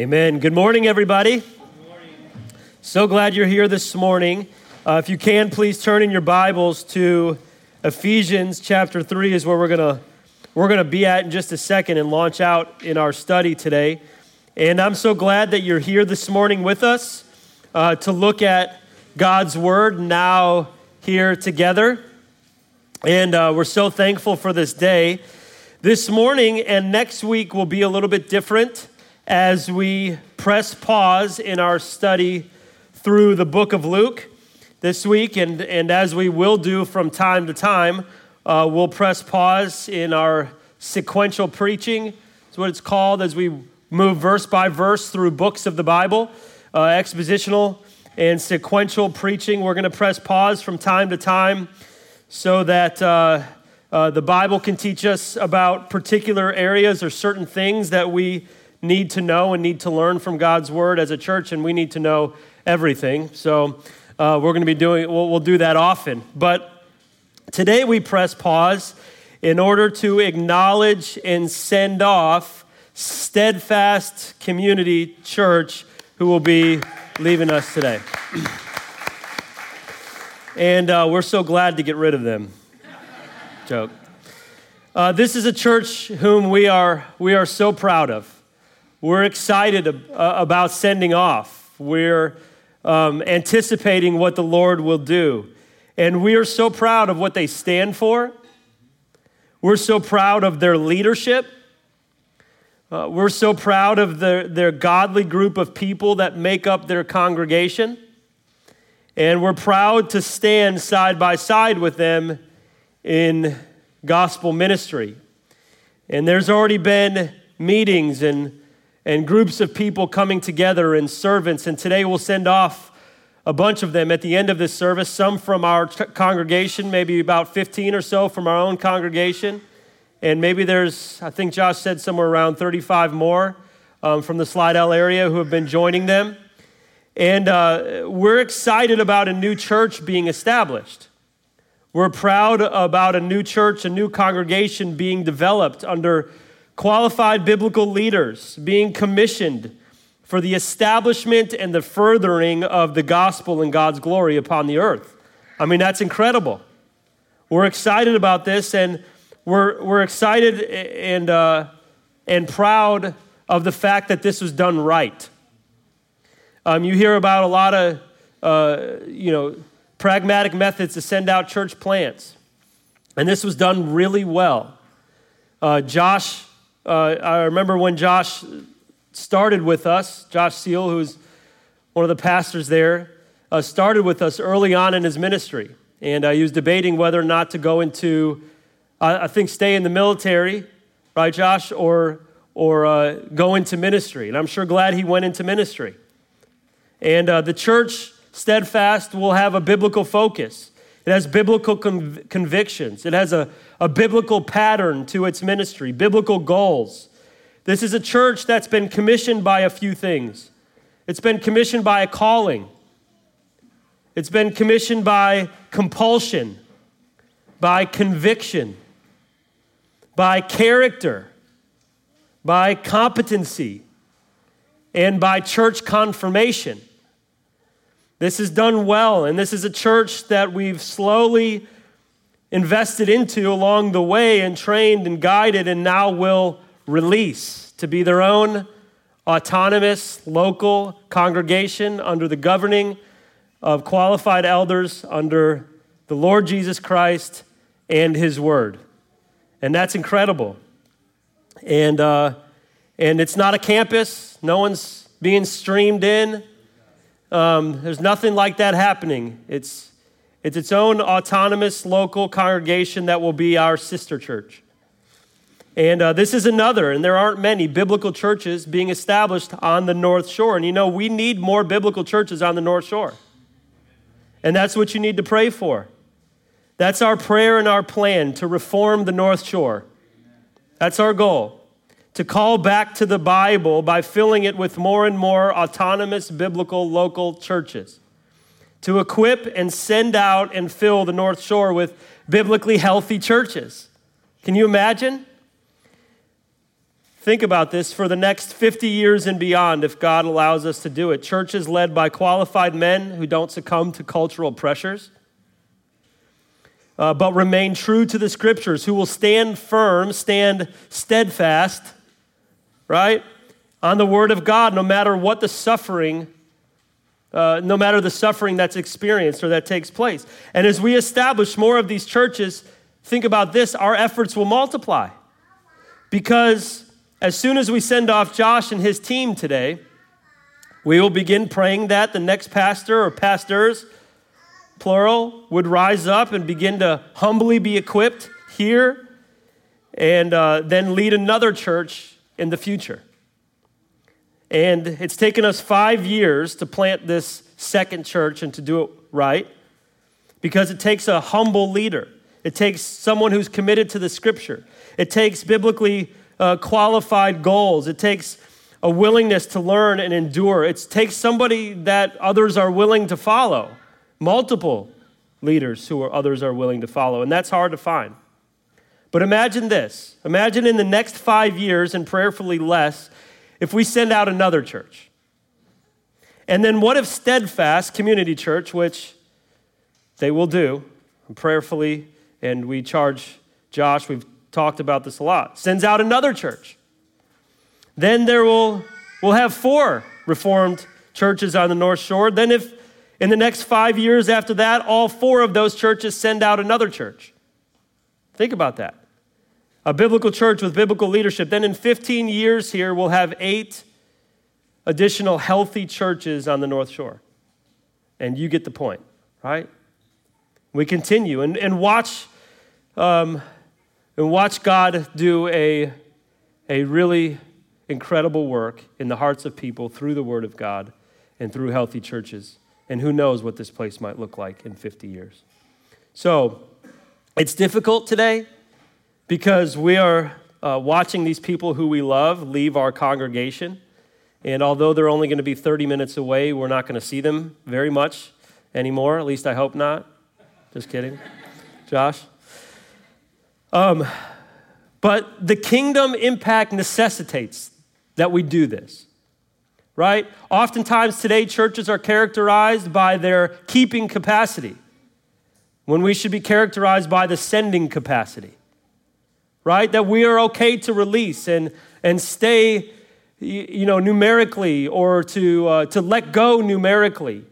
Amen. Good morning, everybody. So glad you're here this morning. Uh, if you can, please turn in your Bibles to Ephesians chapter three, is where we're gonna we're gonna be at in just a second and launch out in our study today. And I'm so glad that you're here this morning with us uh, to look at God's Word now here together. And uh, we're so thankful for this day. This morning and next week will be a little bit different as we press pause in our study through the book of Luke this week. And, and as we will do from time to time, uh, we'll press pause in our sequential preaching. It's what it's called as we move verse by verse through books of the Bible, uh, expositional and sequential preaching. We're going to press pause from time to time so that uh, uh, the Bible can teach us about particular areas or certain things that we need to know and need to learn from God's Word as a church, and we need to know everything. So uh, we're going to be doing, we'll, we'll do that often. But today we press pause in order to acknowledge and send off Steadfast Community Church, who will be leaving us today. And uh, we're so glad to get rid of them. Joke. Uh, this is a church whom we are, we are so proud of. We're excited uh, about sending off. We're um, anticipating what the Lord will do. And we are so proud of what they stand for. We're so proud of their leadership. Uh, we're so proud of their, their godly group of people that make up their congregation. And we're proud to stand side by side with them in gospel ministry. And there's already been meetings and, and groups of people coming together and servants. And today we'll send off a bunch of them at the end of this service, some from our ch- congregation, maybe about 15 or so from our own congregation. And maybe there's, I think Josh said somewhere around 35 more um, from the Slidell area who have been joining them. And uh, we're excited about a new church being established. We're proud about a new church, a new congregation being developed under qualified biblical leaders, being commissioned for the establishment and the furthering of the gospel and God's glory upon the earth. I mean, that's incredible. We're excited about this, and we're, we're excited and, uh, and proud of the fact that this was done right. Um, you hear about a lot of, uh, you know, pragmatic methods to send out church plants. And this was done really well. Uh, Josh, uh, I remember when Josh started with us, Josh Seal, who's one of the pastors there, uh, started with us early on in his ministry. And uh, he was debating whether or not to go into, I think, stay in the military, right, Josh, or, or uh, go into ministry. And I'm sure glad he went into ministry. And uh, the church, steadfast, will have a biblical focus. It has biblical conv- convictions. It has a, a biblical pattern to its ministry, biblical goals. This is a church that's been commissioned by a few things. It's been commissioned by a calling. It's been commissioned by compulsion, by conviction, by character, by competency, and by church confirmation. This is done well, and this is a church that we've slowly invested into along the way and trained and guided and now will release to be their own autonomous local congregation under the governing of qualified elders under the Lord Jesus Christ and His Word. And that's incredible. And, uh, and it's not a campus, no one's being streamed in. Um, there's nothing like that happening. It's, It's its own autonomous local congregation that will be our sister church. And uh, this is another, and there aren't many biblical churches being established on the North Shore. And you know, we need more biblical churches on the North Shore. And that's what you need to pray for. That's our prayer and our plan to reform the North Shore. That's our goal. To call back to the Bible by filling it with more and more autonomous biblical local churches. To equip and send out and fill the North Shore with biblically healthy churches. Can you imagine? Think about this for the next 50 years and beyond, if God allows us to do it. Churches led by qualified men who don't succumb to cultural pressures, uh, but remain true to the scriptures, who will stand firm, stand steadfast, right, on the word of God, no matter what the suffering. Uh, no matter the suffering that's experienced or that takes place. And as we establish more of these churches, think about this our efforts will multiply. Because as soon as we send off Josh and his team today, we will begin praying that the next pastor or pastors, plural, would rise up and begin to humbly be equipped here and uh, then lead another church in the future. And it's taken us five years to plant this second church and to do it right because it takes a humble leader. It takes someone who's committed to the scripture. It takes biblically uh, qualified goals. It takes a willingness to learn and endure. It takes somebody that others are willing to follow, multiple leaders who are, others are willing to follow, and that's hard to find. But imagine this imagine in the next five years, and prayerfully less, if we send out another church. And then what if Steadfast Community Church, which they will do prayerfully, and we charge Josh, we've talked about this a lot. Sends out another church. Then there will we'll have four reformed churches on the North Shore. Then if in the next 5 years after that all four of those churches send out another church. Think about that. A biblical church with biblical leadership. Then in 15 years here we'll have 8 additional healthy churches on the North Shore. And you get the point, right? We continue and, and watch um, and watch God do a, a really incredible work in the hearts of people through the Word of God and through healthy churches. And who knows what this place might look like in 50 years. So it's difficult today because we are uh, watching these people who we love leave our congregation. And although they're only going to be 30 minutes away, we're not going to see them very much anymore. At least I hope not. Just kidding. Josh? Um, but the kingdom impact necessitates that we do this, right? Oftentimes today, churches are characterized by their keeping capacity when we should be characterized by the sending capacity, right? That we are okay to release and, and stay, you know, numerically or to, uh, to let go numerically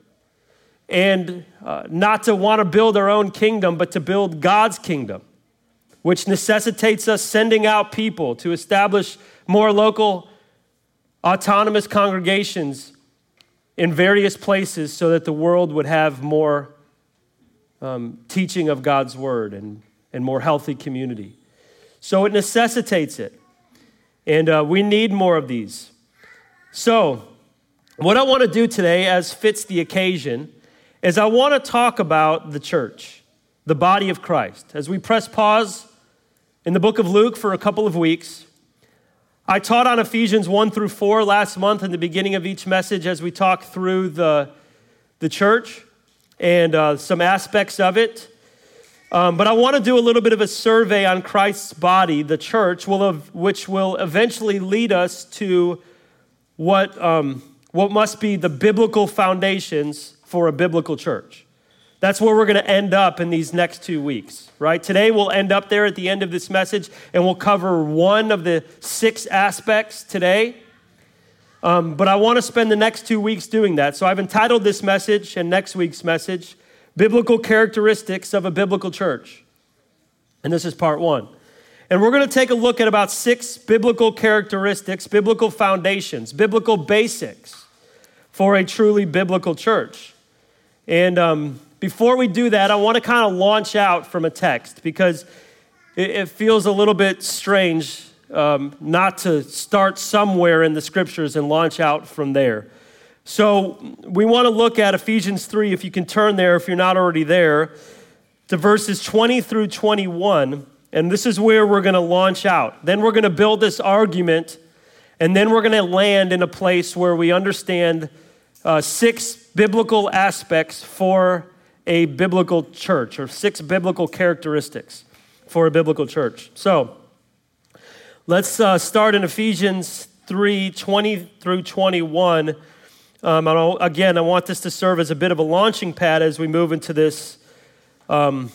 and uh, not to want to build our own kingdom, but to build God's kingdom which necessitates us sending out people to establish more local autonomous congregations in various places so that the world would have more um, teaching of God's word and, and more healthy community. So it necessitates it. And uh, we need more of these. So, what I want to do today, as fits the occasion, is I want to talk about the church, the body of Christ. As we press pause in the book of Luke for a couple of weeks. I taught on Ephesians 1 through 4 last month in the beginning of each message as we talk through the, the church and uh, some aspects of it. Um, but I want to do a little bit of a survey on Christ's body, the church, will which will eventually lead us to what, um, what must be the biblical foundations for a biblical church. That's where we're going to end up in these next two weeks, right? Today we'll end up there at the end of this message and we'll cover one of the six aspects today. Um, but I want to spend the next two weeks doing that. So I've entitled this message and next week's message, Biblical Characteristics of a Biblical Church. And this is part one. And we're going to take a look at about six biblical characteristics, biblical foundations, biblical basics for a truly biblical church. And um, before we do that, I want to kind of launch out from a text because it, it feels a little bit strange um, not to start somewhere in the scriptures and launch out from there. So we want to look at Ephesians 3, if you can turn there, if you're not already there, to verses 20 through 21. And this is where we're going to launch out. Then we're going to build this argument, and then we're going to land in a place where we understand uh, six biblical aspects for a biblical church, or six biblical characteristics for a biblical church. So let's uh, start in Ephesians 3 20 through 21. Um, again, I want this to serve as a bit of a launching pad as we move into this, um,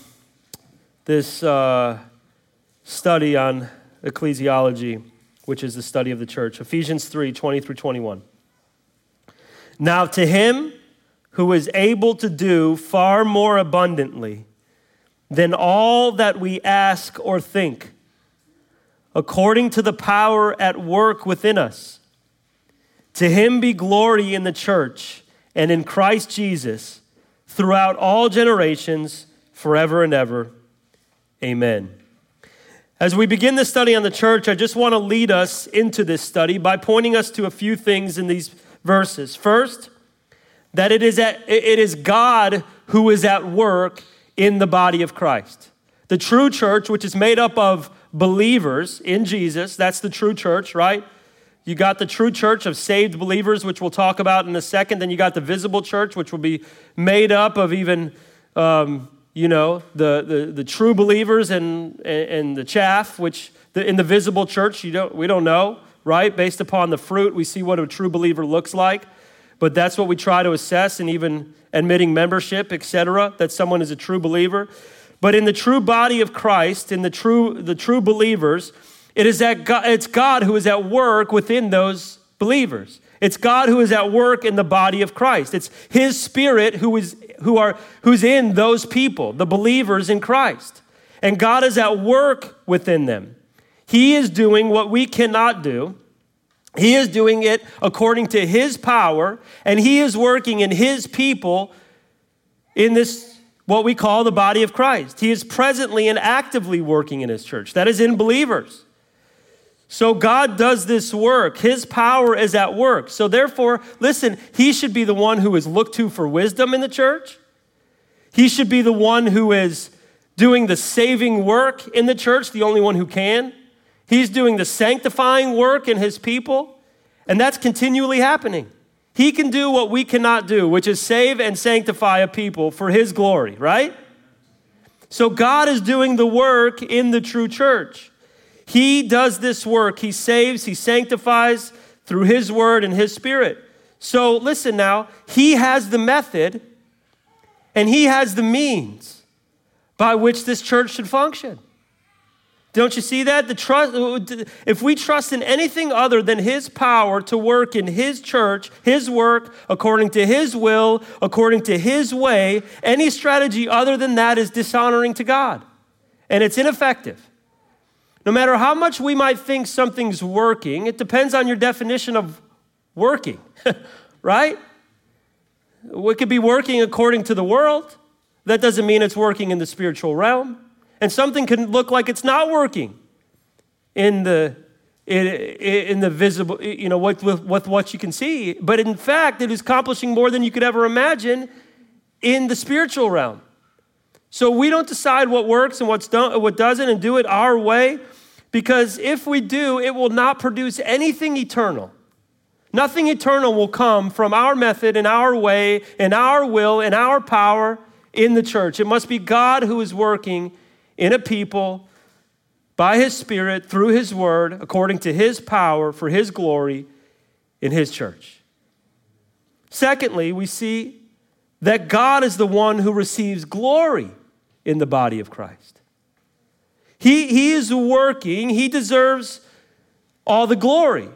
this uh, study on ecclesiology, which is the study of the church. Ephesians 3 20 through 21. Now, to him who is able to do far more abundantly than all that we ask or think, according to the power at work within us to him be glory in the church and in Christ Jesus throughout all generations, forever and ever. Amen. As we begin the study on the church, I just want to lead us into this study by pointing us to a few things in these verses. First, that it is, at, it is God who is at work in the body of Christ. The true church, which is made up of believers in Jesus, that's the true church, right? You got the true church of saved believers, which we'll talk about in a second. Then you got the visible church, which will be made up of even, um, you know, the, the, the true believers and, and the chaff, which the, in the visible church, you don't, we don't know, right? Based upon the fruit, we see what a true believer looks like. But that's what we try to assess and even admitting membership, etc., that someone is a true believer. But in the true body of Christ, in the true, the true believers, it is that God, it's God who is at work within those believers. It's God who is at work in the body of Christ. It's His Spirit who is who are who's in those people, the believers in Christ. And God is at work within them. He is doing what we cannot do. He is doing it according to His power, and He is working in His people in this what we call the body of Christ. He is presently and actively working in His church. That is in believers. So God does this work. His power is at work. So therefore, listen, he should be the one who is looked to for wisdom in the church. He should be the one who is doing the saving work in the church, the only one who can. He's doing the sanctifying work in his people, and that's continually happening. He can do what we cannot do, which is save and sanctify a people for his glory, right? So God is doing the work in the true church. He does this work. He saves, He sanctifies through His word and His spirit. So listen now, He has the method and He has the means by which this church should function. Don't you see that? The trust, if we trust in anything other than His power to work in His church, His work, according to His will, according to His way, any strategy other than that is dishonoring to God. And it's ineffective. No matter how much we might think something's working, it depends on your definition of working, right? It could be working according to the world. That doesn't mean it's working in the spiritual realm. And something can look like it's not working in the in, in the visible, you know, with, with, with what you can see. But in fact, it is accomplishing more than you could ever imagine in the spiritual realm. So we don't decide what works and what's done, what doesn't and do it our way because if we do, it will not produce anything eternal. Nothing eternal will come from our method and our way and our will and our power in the church. It must be God who is working in a people by his Spirit through his word according to his power for his glory in his church. Secondly, we see that God is the one who receives glory in the body of Christ. He, he is working, he deserves all the glory.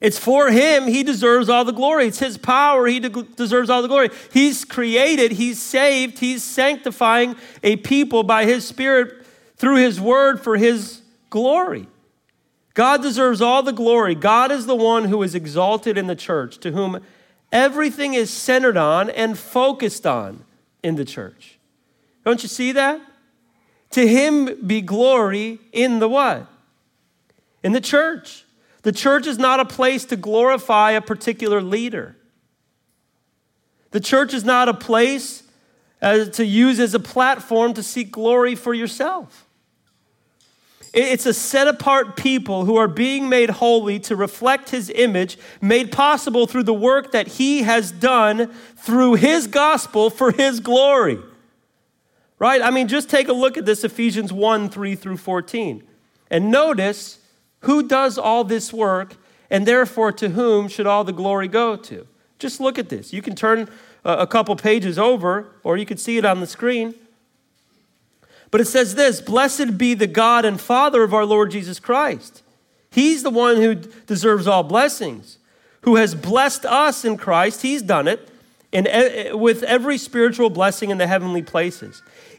It's for him, he deserves all the glory. It's his power, he de- deserves all the glory. He's created, he's saved, he's sanctifying a people by his spirit through his word for his glory. God deserves all the glory. God is the one who is exalted in the church, to whom everything is centered on and focused on in the church. Don't you see that? To him be glory in the what? In the church. The church is not a place to glorify a particular leader. The church is not a place as, to use as a platform to seek glory for yourself. It's a set apart people who are being made holy to reflect his image, made possible through the work that he has done through his gospel for his glory. Right? I mean, just take a look at this Ephesians 1 3 through 14. And notice who does all this work, and therefore to whom should all the glory go to? Just look at this. You can turn a couple pages over, or you can see it on the screen. But it says this Blessed be the God and Father of our Lord Jesus Christ. He's the one who deserves all blessings, who has blessed us in Christ. He's done it in, with every spiritual blessing in the heavenly places,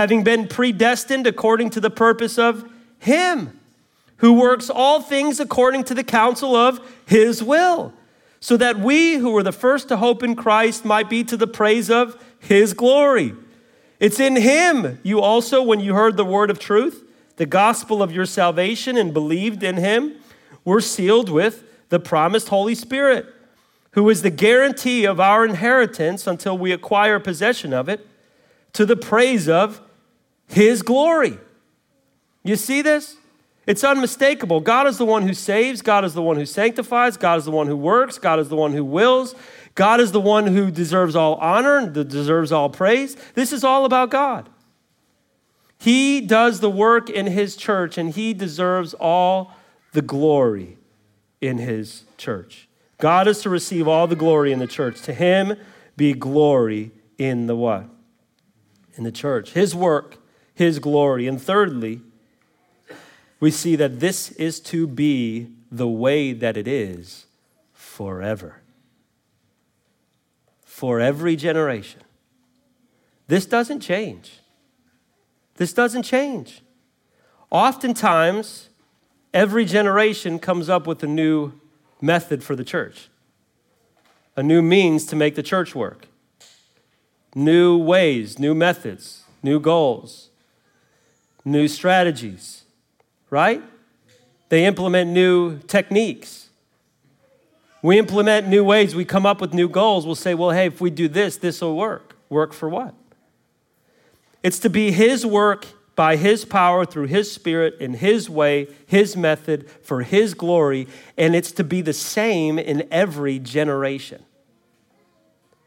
having been predestined according to the purpose of him who works all things according to the counsel of his will, so that we who were the first to hope in Christ might be to the praise of his glory. It's in Him you also, when you heard the word of truth, the gospel of your salvation, and believed in Him, were sealed with the promised Holy Spirit, who is the guarantee of our inheritance until we acquire possession of it to the praise of His glory. You see this? It's unmistakable. God is the one who saves, God is the one who sanctifies, God is the one who works, God is the one who wills, God is the one who deserves all honor and deserves all praise. This is all about God. He does the work in His church, and He deserves all the glory in His church. God is to receive all the glory in the church. To Him be glory in the what? In the church. His work, His glory. And thirdly, we see that this is to be the way that it is forever for every generation. This doesn't change. This doesn't change. Oftentimes, every generation comes up with a new method for the church, a new means to make the church work, new ways, new methods, new goals, new strategies, right? They implement new techniques. We implement new ways, we come up with new goals. We'll say, well, hey, if we do this, this will work. Work for what? It's to be His work by His power through His Spirit in His way, His method for His glory, and it's to be the same in every generation.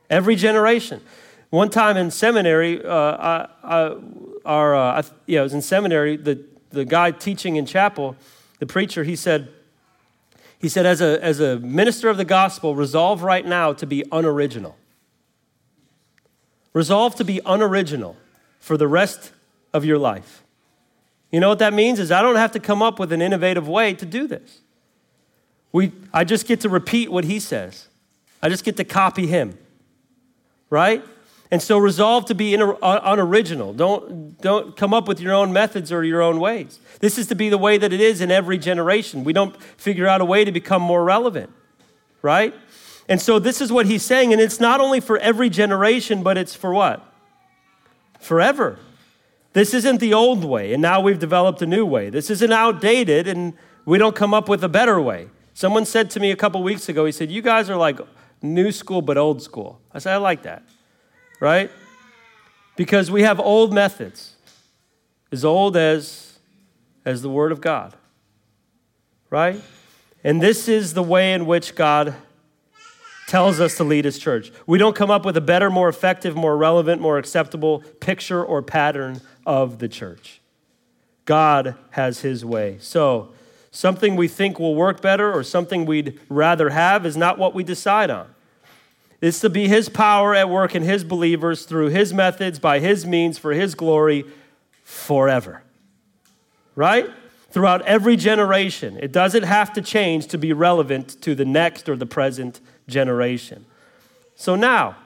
Every generation. One time in seminary, uh, I, I, our, uh, I, yeah, was in seminary, the, the guy teaching in chapel, the preacher, he said, he said, as a, as a minister of the gospel, resolve right now to be unoriginal. Resolve to be unoriginal for the rest of your life. You know what that means? Is I don't have to come up with an innovative way to do this. We, I just get to repeat what he says. I just get to copy him. Right? And so resolve to be uh, unoriginal. Don't, don't come up with your own methods or your own ways. This is to be the way that it is in every generation. We don't figure out a way to become more relevant, right? And so this is what he's saying. And it's not only for every generation, but it's for what? Forever. This isn't the old way, and now we've developed a new way. This isn't outdated, and we don't come up with a better way. Someone said to me a couple weeks ago, he said, You guys are like new school, but old school. I said, I like that right? because we have old methods, as old as, as the Word of God, right? And this is the way in which God tells us to lead His church. We don't come up with a better, more effective, more relevant, more acceptable picture or pattern of the church. God has His way. So, something we think will work better or something we'd rather have is not what we decide on. It's to be His power at work in His believers through His methods, by His means, for His glory forever. Right? Throughout every generation. It doesn't have to change to be relevant to the next or the present generation. So now,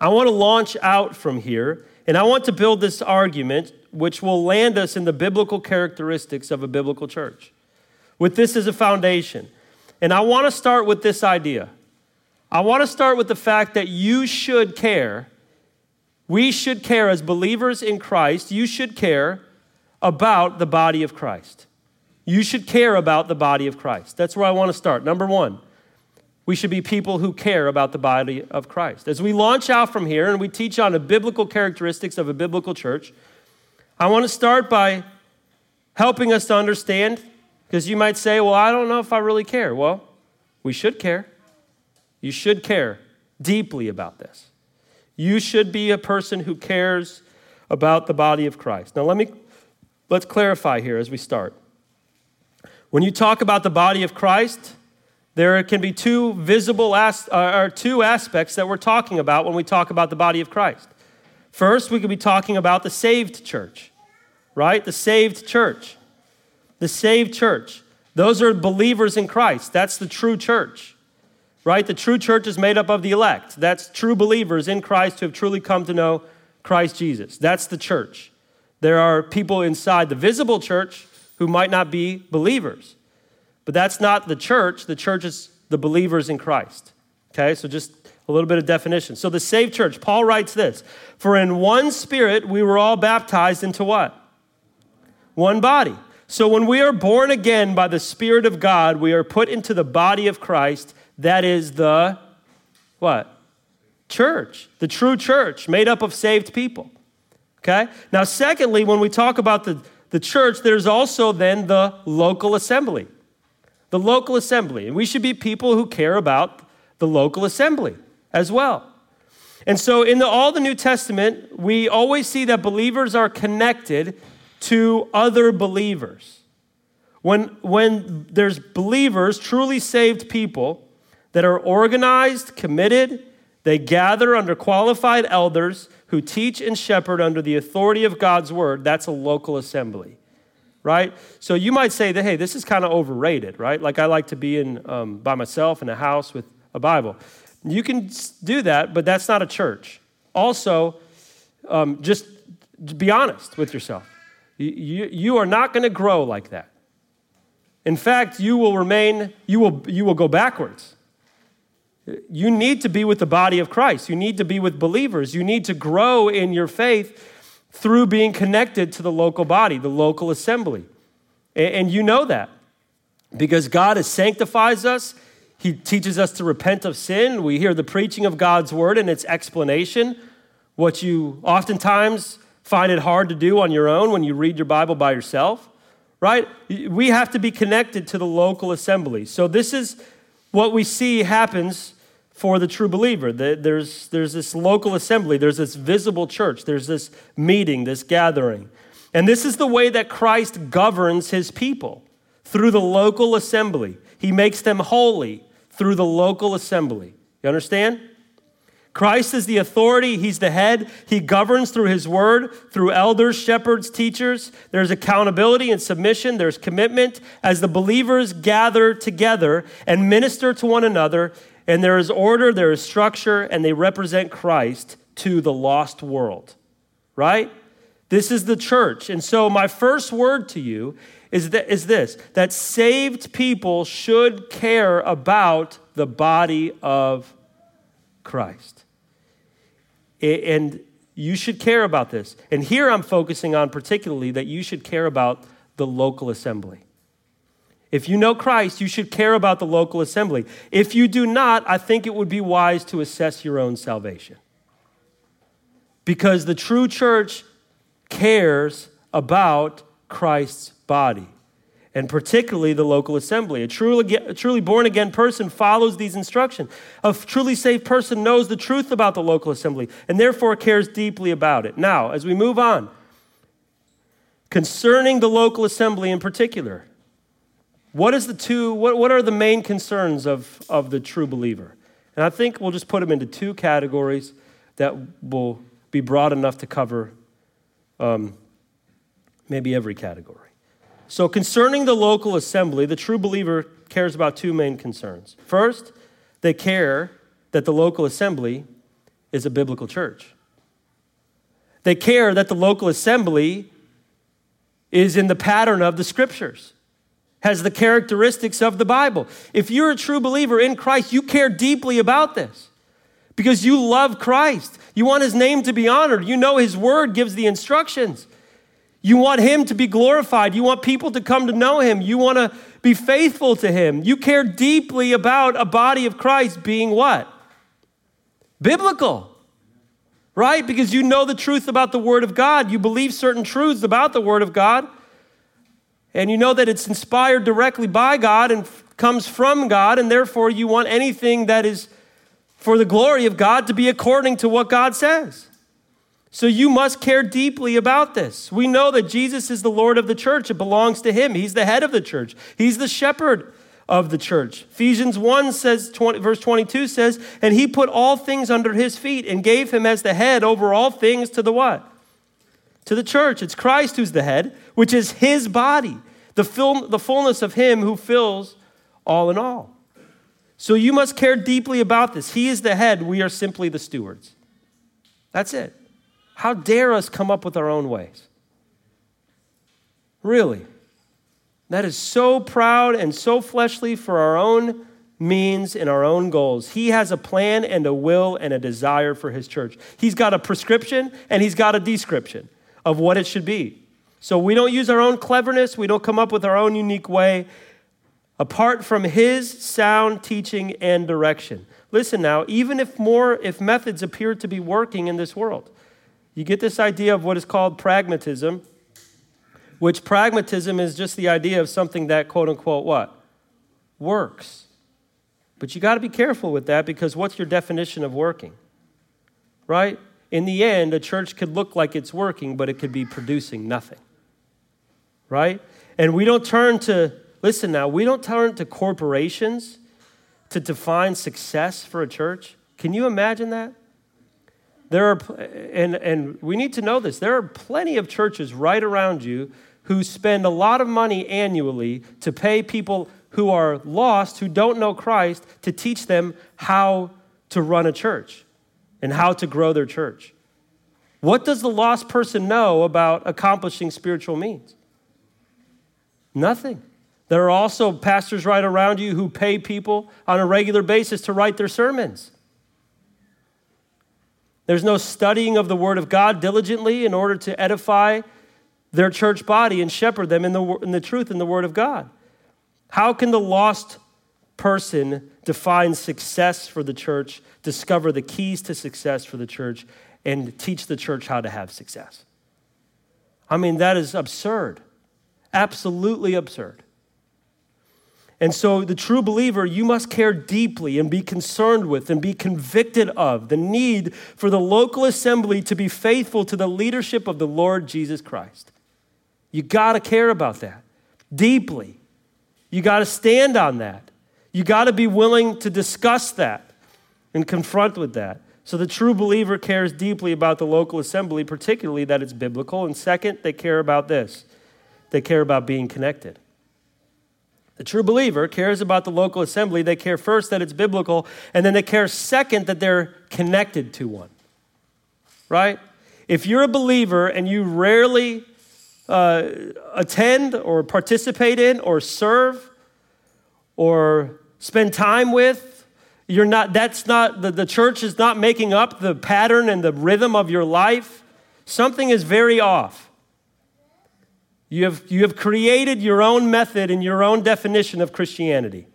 I want to launch out from here, and I want to build this argument which will land us in the biblical characteristics of a biblical church. With this as a foundation. And I want to start with this idea I want to start with the fact that you should care. We should care as believers in Christ. You should care about the body of Christ. You should care about the body of Christ. That's where I want to start. Number one, we should be people who care about the body of Christ. As we launch out from here and we teach on the biblical characteristics of a biblical church, I want to start by helping us to understand, because you might say, well, I don't know if I really care. Well, we should care. You should care deeply about this. You should be a person who cares about the body of Christ. Now let me let's clarify here as we start. When you talk about the body of Christ, there can be two visible as, uh, or two aspects that we're talking about when we talk about the body of Christ. First, we could be talking about the saved church, right? The saved church. The saved church. Those are believers in Christ. That's the true church right? The true church is made up of the elect. That's true believers in Christ who have truly come to know Christ Jesus. That's the church. There are people inside the visible church who might not be believers, but that's not the church. The church is the believers in Christ. Okay, so just a little bit of definition. So the saved church, Paul writes this For in one spirit we were all baptized into what? One body. So when we are born again by the Spirit of God, we are put into the body of Christ that is the what? Church, the true church made up of saved people. Okay? Now, secondly, when we talk about the, the church, there's also then the local assembly. The local assembly. And we should be people who care about the local assembly as well. And so, in the, all the New Testament, we always see that believers are connected to other believers. When, when there's believers, truly saved people, that are organized, committed. They gather under qualified elders who teach and shepherd under the authority of God's word. That's a local assembly, right? So you might say that, hey, this is kind of overrated, right? Like I like to be in um, by myself in a house with a Bible. You can do that, but that's not a church. Also, um, just be honest with yourself. You, you, are not going to grow like that. In fact, you will remain, you will, you will go backwards. You need to be with the body of Christ. You need to be with believers. You need to grow in your faith through being connected to the local body, the local assembly. And you know that because God sanctifies us. He teaches us to repent of sin. We hear the preaching of God's word and its explanation, what you oftentimes find it hard to do on your own when you read your Bible by yourself, right? We have to be connected to the local assembly. So, this is what we see happens for the true believer. There's, there's this local assembly, there's this visible church, there's this meeting, this gathering. And this is the way that Christ governs his people through the local assembly. He makes them holy through the local assembly. You understand? Christ is the authority, He's the head. He governs through His word, through elders, shepherds, teachers. There's accountability and submission, there's commitment as the believers gather together and minister to one another and there is order, there is structure, and they represent Christ to the lost world, right? This is the church. And so, my first word to you is, that, is this that saved people should care about the body of Christ. And you should care about this. And here I'm focusing on particularly that you should care about the local assembly. If you know Christ, you should care about the local assembly. If you do not, I think it would be wise to assess your own salvation. because the true church cares about Christ's body and particularly the local assembly. A truly, a truly born again person follows these instructions. A truly saved person knows the truth about the local assembly and therefore cares deeply about it. Now, as we move on, concerning the local assembly in particular, what is the two, what, what are the main concerns of, of the true believer? And I think we'll just put them into two categories that will be broad enough to cover um, maybe every category. So, concerning the local assembly, the true believer cares about two main concerns. First, they care that the local assembly is a biblical church. They care that the local assembly is in the pattern of the scriptures, has the characteristics of the Bible. If you're a true believer in Christ, you care deeply about this because you love Christ. You want his name to be honored. You know his word gives the instructions. You want him to be glorified. You want people to come to know him. You want to be faithful to him. You care deeply about a body of Christ being what? Biblical. Right? Because you know the truth about the Word of God. You believe certain truths about the Word of God. And you know that it's inspired directly by God and comes from God. And therefore, you want anything that is for the glory of God to be according to what God says. So you must care deeply about this. We know that Jesus is the Lord of the church. It belongs to him. He's the head of the church. He's the shepherd of the church. Ephesians 1 says 20, verse 22 says, "And he put all things under his feet and gave him as the head over all things to the what? To the church. It's Christ who's the head, which is his body, the, full, the fullness of him who fills all in all." So you must care deeply about this. He is the head, we are simply the stewards. That's it. How dare us come up with our own ways? Really? That is so proud and so fleshly for our own means and our own goals. He has a plan and a will and a desire for his church. He's got a prescription and he's got a description of what it should be. So we don't use our own cleverness, we don't come up with our own unique way apart from his sound teaching and direction. Listen now, even if more if methods appear to be working in this world, you get this idea of what is called pragmatism, which pragmatism is just the idea of something that, quote unquote, what? Works. But you got to be careful with that because what's your definition of working? Right? In the end, a church could look like it's working, but it could be producing nothing. Right? And we don't turn to, listen now, we don't turn to corporations to define success for a church. Can you imagine that? There are, and, and we need to know this, there are plenty of churches right around you who spend a lot of money annually to pay people who are lost, who don't know Christ, to teach them how to run a church and how to grow their church. What does the lost person know about accomplishing spiritual means? Nothing. There are also pastors right around you who pay people on a regular basis to write their sermons. There's no studying of the Word of God diligently in order to edify their church body and shepherd them in the, in the truth in the Word of God. How can the lost person define success for the church, discover the keys to success for the church, and teach the church how to have success? I mean, that is absurd. Absolutely absurd. And so, the true believer, you must care deeply and be concerned with and be convicted of the need for the local assembly to be faithful to the leadership of the Lord Jesus Christ. You got to care about that deeply. You got to stand on that. You got to be willing to discuss that and confront with that. So, the true believer cares deeply about the local assembly, particularly that it's biblical. And second, they care about this they care about being connected. The true believer cares about the local assembly. They care first that it's biblical, and then they care second that they're connected to one. Right? If you're a believer and you rarely uh, attend or participate in or serve or spend time with, you're not, that's not, the, the church is not making up the pattern and the rhythm of your life. Something is very off. You have, you have created your own method and your own definition of Christianity.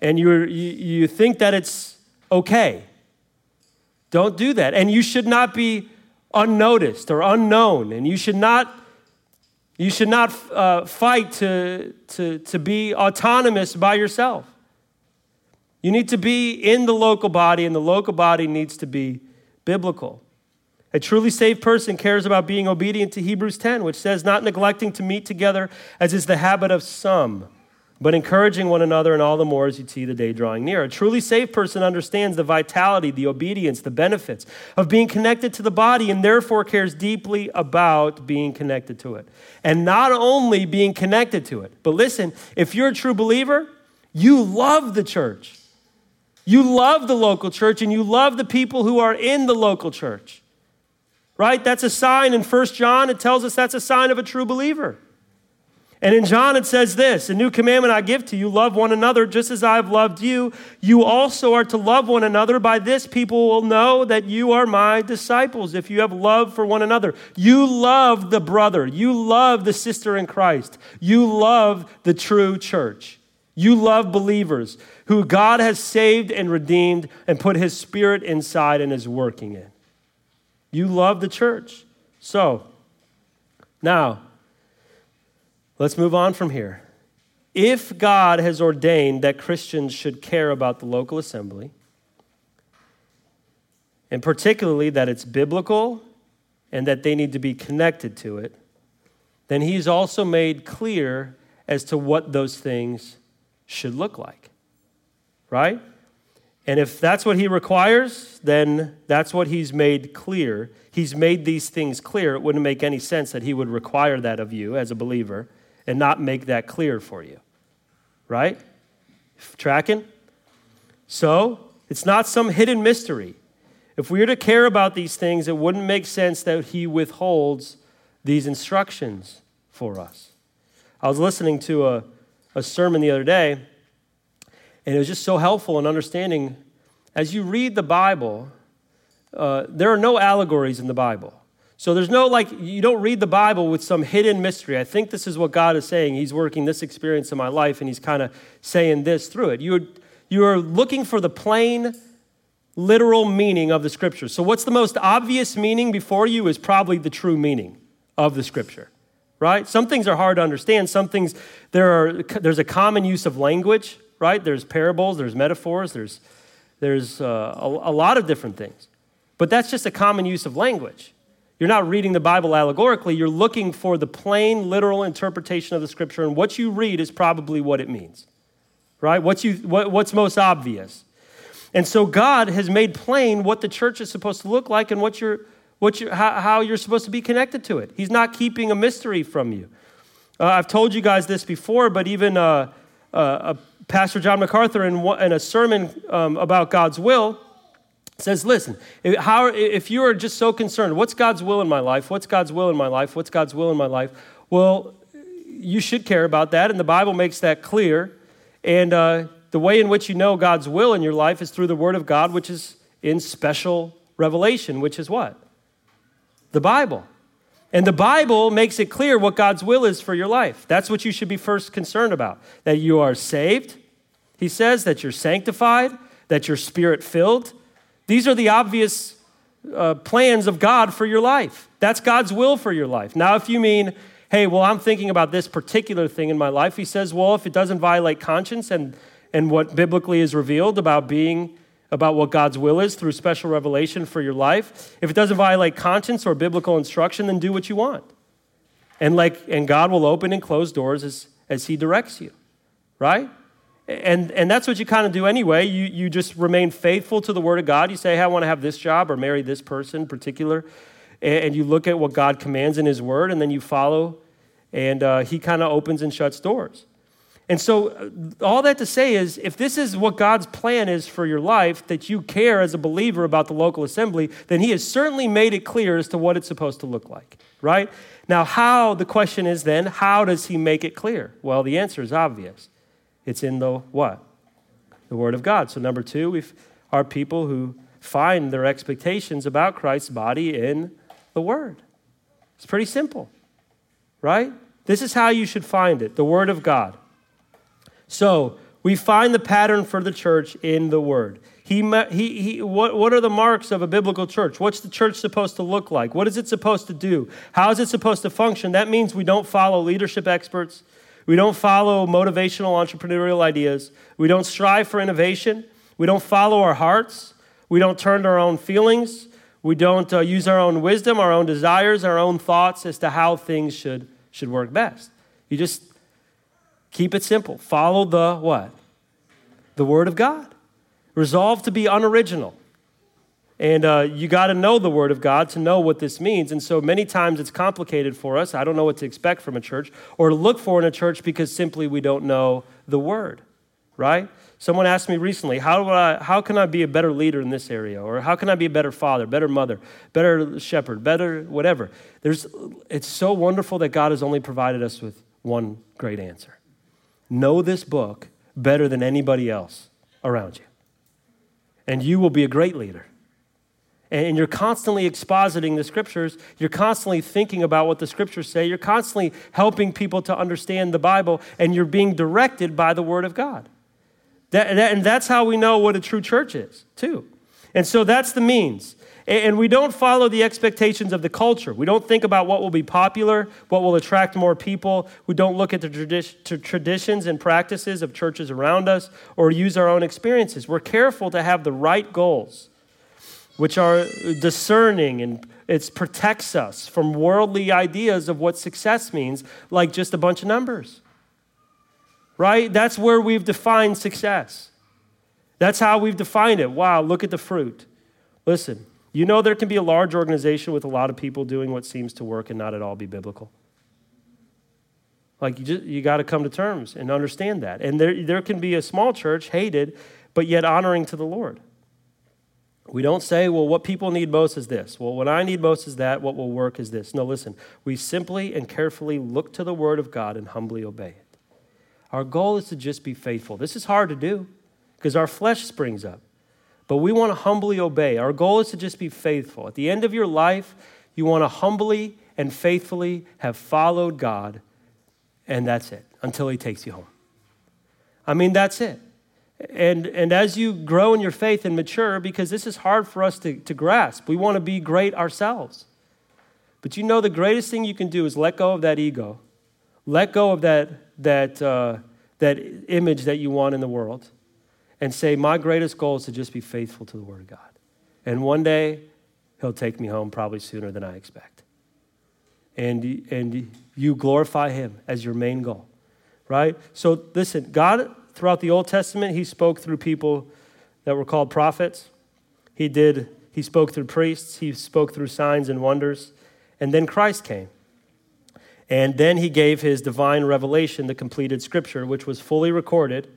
And you you, you think that it's okay. Don't do that. And you should not be unnoticed or unknown. And you should not, you should not uh, fight to, to, to be autonomous by yourself. You need to be in the local body, and the local body needs to be biblical. A truly saved person cares about being obedient to Hebrews 10, which says, not neglecting to meet together as is the habit of some but encouraging one another, and all the more as you see the day drawing near. A truly saved person understands the vitality, the obedience, the benefits of being connected to the body, and therefore cares deeply about being connected to it. And not only being connected to it, but listen, if you're a true believer, you love the church. You love the local church, and you love the people who are in the local church. Right? That's a sign in First John, it tells us that's a sign of a true believer. And in John, it says this A new commandment I give to you love one another just as I have loved you. You also are to love one another. By this, people will know that you are my disciples if you have love for one another. You love the brother, you love the sister in Christ, you love the true church. You love believers who God has saved and redeemed and put his spirit inside and is working in. You love the church. So, now, Let's move on from here. If God has ordained that Christians should care about the local assembly, and particularly that it's biblical and that they need to be connected to it, then He's also made clear as to what those things should look like. Right? And if that's what He requires, then that's what He's made clear. He's made these things clear. It wouldn't make any sense that He would require that of you as a believer and not make that clear for you. Right? Tracking? So, it's not some hidden mystery. If we are to care about these things, it wouldn't make sense that he withholds these instructions for us. I was listening to a, a sermon the other day, and it was just so helpful in understanding as you read the Bible, uh, there are no allegories in the Bible. So there's no like, you don't read the Bible with some hidden mystery. I think this is what God is saying. He's working this experience in my life and He's kind of saying this through it. You, you are looking for the plain, literal meaning of the scripture. So, what's the most obvious meaning before you is probably the true meaning of the scripture, right? Some things are hard to understand. Some things, there are, there's a common use of language, right? There's parables, there's metaphors, there's, there's uh, a, a lot of different things. But that's just a common use of language. You're not reading the Bible allegorically, you're looking for the plain, literal interpretation of the scripture, and what you read is probably what it means, right? What's, you, what, what's most obvious. And so God has made plain what the church is supposed to look like and what you're, what you're, how, how you're supposed to be connected to it. He's not keeping a mystery from you. Uh, I've told you guys this before, but even uh, uh, Pastor John MacArthur, in, in a sermon um, about God's will, says, listen, if, how, if you are just so concerned, what's God's will in my life? What's God's will in my life? What's God's will in my life? Well, you should care about that, and the Bible makes that clear. And uh, the way in which you know God's will in your life is through the Word of God, which is in special revelation, which is what? The Bible. And the Bible makes it clear what God's will is for your life. That's what you should be first concerned about that you are saved, he says, that you're sanctified, that you're spirit filled, these are the obvious uh, plans of God for your life. That's God's will for your life. Now, if you mean, hey, well, I'm thinking about this particular thing in my life, he says, well, if it doesn't violate conscience and, and what biblically is revealed about being, about what God's will is through special revelation for your life, if it doesn't violate conscience or biblical instruction, then do what you want. And like, and God will open and close doors as, as he directs you, right? And, and that's what you kind of do anyway. You, you just remain faithful to the Word of God. You say, hey, I want to have this job or marry this person particular. And, and you look at what God commands in His Word, and then you follow, and uh, He kind of opens and shuts doors. And so, uh, all that to say is if this is what God's plan is for your life, that you care as a believer about the local assembly, then He has certainly made it clear as to what it's supposed to look like, right? Now, how, the question is then, how does He make it clear? Well, the answer is obvious. It's in the what? The Word of God. So, number two, we are people who find their expectations about Christ's body in the Word. It's pretty simple, right? This is how you should find it the Word of God. So, we find the pattern for the church in the Word. He, he, he, what, what are the marks of a biblical church? What's the church supposed to look like? What is it supposed to do? How is it supposed to function? That means we don't follow leadership experts. We don't follow motivational entrepreneurial ideas. We don't strive for innovation. We don't follow our hearts. We don't turn to our own feelings. We don't uh, use our own wisdom, our own desires, our own thoughts as to how things should, should work best. You just keep it simple. Follow the what? The Word of God. Resolve to be unoriginal. And uh, you got to know the Word of God to know what this means. And so many times it's complicated for us. I don't know what to expect from a church or to look for in a church because simply we don't know the Word, right? Someone asked me recently, how, do I, how can I be a better leader in this area? Or how can I be a better father, better mother, better shepherd, better whatever? There's, it's so wonderful that God has only provided us with one great answer know this book better than anybody else around you. And you will be a great leader. And you're constantly expositing the scriptures. You're constantly thinking about what the scriptures say. You're constantly helping people to understand the Bible, and you're being directed by the Word of God. That, and that's how we know what a true church is, too. And so that's the means. And we don't follow the expectations of the culture. We don't think about what will be popular, what will attract more people. We don't look at the tradi- traditions and practices of churches around us or use our own experiences. We're careful to have the right goals, which are discerning and it protects us from worldly ideas of what success means, like just a bunch of numbers. Right? That's where we've defined success. That's how we've defined it. Wow, look at the fruit. Listen, you know, there can be a large organization with a lot of people doing what seems to work and not at all be biblical. Like, you, you got to come to terms and understand that. And there, there can be a small church, hated, but yet honoring to the Lord. We don't say, well, what people need most is this. Well, what I need most is that. What will work is this. No, listen. We simply and carefully look to the Word of God and humbly obey it. Our goal is to just be faithful. This is hard to do because our flesh springs up. But we want to humbly obey. Our goal is to just be faithful. At the end of your life, you want to humbly and faithfully have followed God, and that's it until He takes you home. I mean, that's it. And, and as you grow in your faith and mature, because this is hard for us to, to grasp, we want to be great ourselves. But you know, the greatest thing you can do is let go of that ego, let go of that, that, uh, that image that you want in the world, and say, My greatest goal is to just be faithful to the Word of God. And one day, He'll take me home probably sooner than I expect. And, and you glorify Him as your main goal, right? So listen, God, throughout the Old Testament, He spoke through people that were called prophets. He did, He spoke through priests, He spoke through signs and wonders. And then Christ came. And then He gave His divine revelation, the completed scripture, which was fully recorded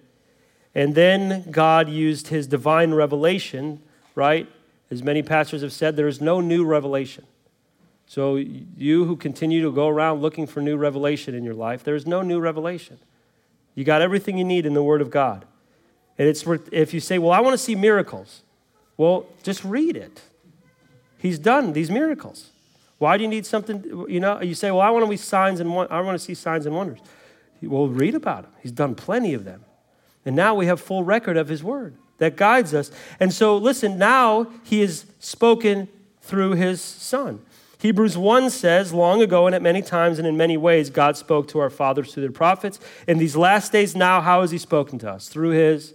and then God used his divine revelation, right? As many pastors have said, there is no new revelation. So, you who continue to go around looking for new revelation in your life, there is no new revelation. You got everything you need in the Word of God. And it's if you say, Well, I want to see miracles, well, just read it. He's done these miracles. Why do you need something? You know, you say, Well, I want to see signs and I want to see signs and wonders. Well, read about them. He's done plenty of them. And now we have full record of his word that guides us. And so, listen, now he has spoken through his son. Hebrews 1 says, Long ago and at many times and in many ways, God spoke to our fathers through the prophets. In these last days, now, how has he spoken to us? Through his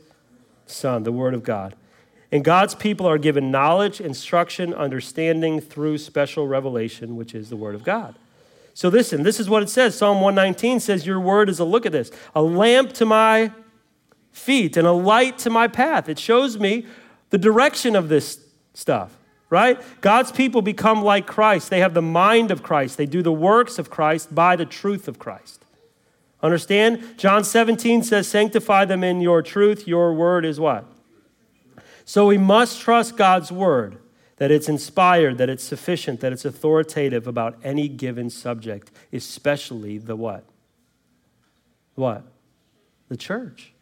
son, the word of God. And God's people are given knowledge, instruction, understanding through special revelation, which is the word of God. So, listen, this is what it says. Psalm 119 says, Your word is a look at this, a lamp to my feet and a light to my path. It shows me the direction of this stuff, right? God's people become like Christ. They have the mind of Christ, they do the works of Christ by the truth of Christ. Understand? John 17 says, Sanctify them in your truth. Your word is what? So we must trust God's word, that it's inspired, that it's sufficient, that it's authoritative about any given subject, especially the what? What? The church.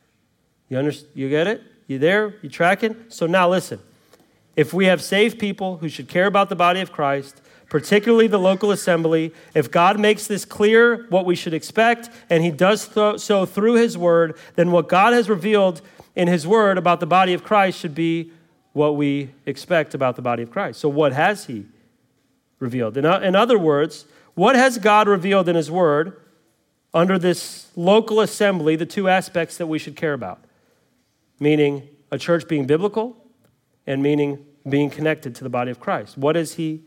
You, under, you get it? You there? You tracking? So now listen. If we have saved people who should care about the body of Christ, particularly the local assembly, if God makes this clear what we should expect, and He does so through His word, then what God has revealed in His word about the body of Christ should be what we expect about the body of Christ. So, what has He revealed? In, in other words, what has God revealed in His Word under this local assembly, the two aspects that we should care about? Meaning a church being biblical and meaning being connected to the body of Christ. What has He,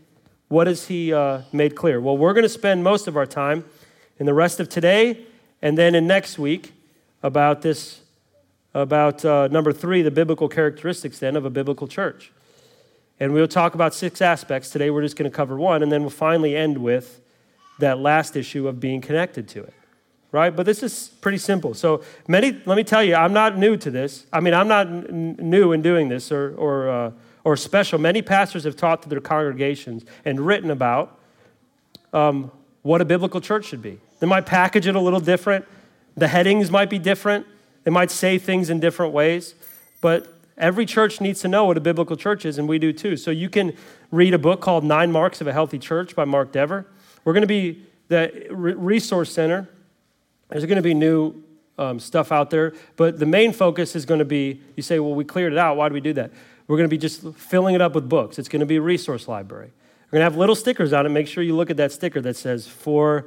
what has he uh, made clear? Well, we're going to spend most of our time in the rest of today and then in next week about this about uh, number three, the biblical characteristics then of a biblical church. And we'll talk about six aspects. Today we're just going to cover one, and then we'll finally end with that last issue of being connected to it. Right? But this is pretty simple. So, many, let me tell you, I'm not new to this. I mean, I'm not n- new in doing this or, or, uh, or special. Many pastors have taught to their congregations and written about um, what a biblical church should be. They might package it a little different, the headings might be different, they might say things in different ways, but every church needs to know what a biblical church is, and we do too. So you can read a book called Nine Marks of a Healthy Church by Mark Dever. We're going to be the resource center. There's going to be new um, stuff out there, but the main focus is going to be you say, well, we cleared it out. Why do we do that? We're going to be just filling it up with books. It's going to be a resource library. We're going to have little stickers on it. Make sure you look at that sticker that says for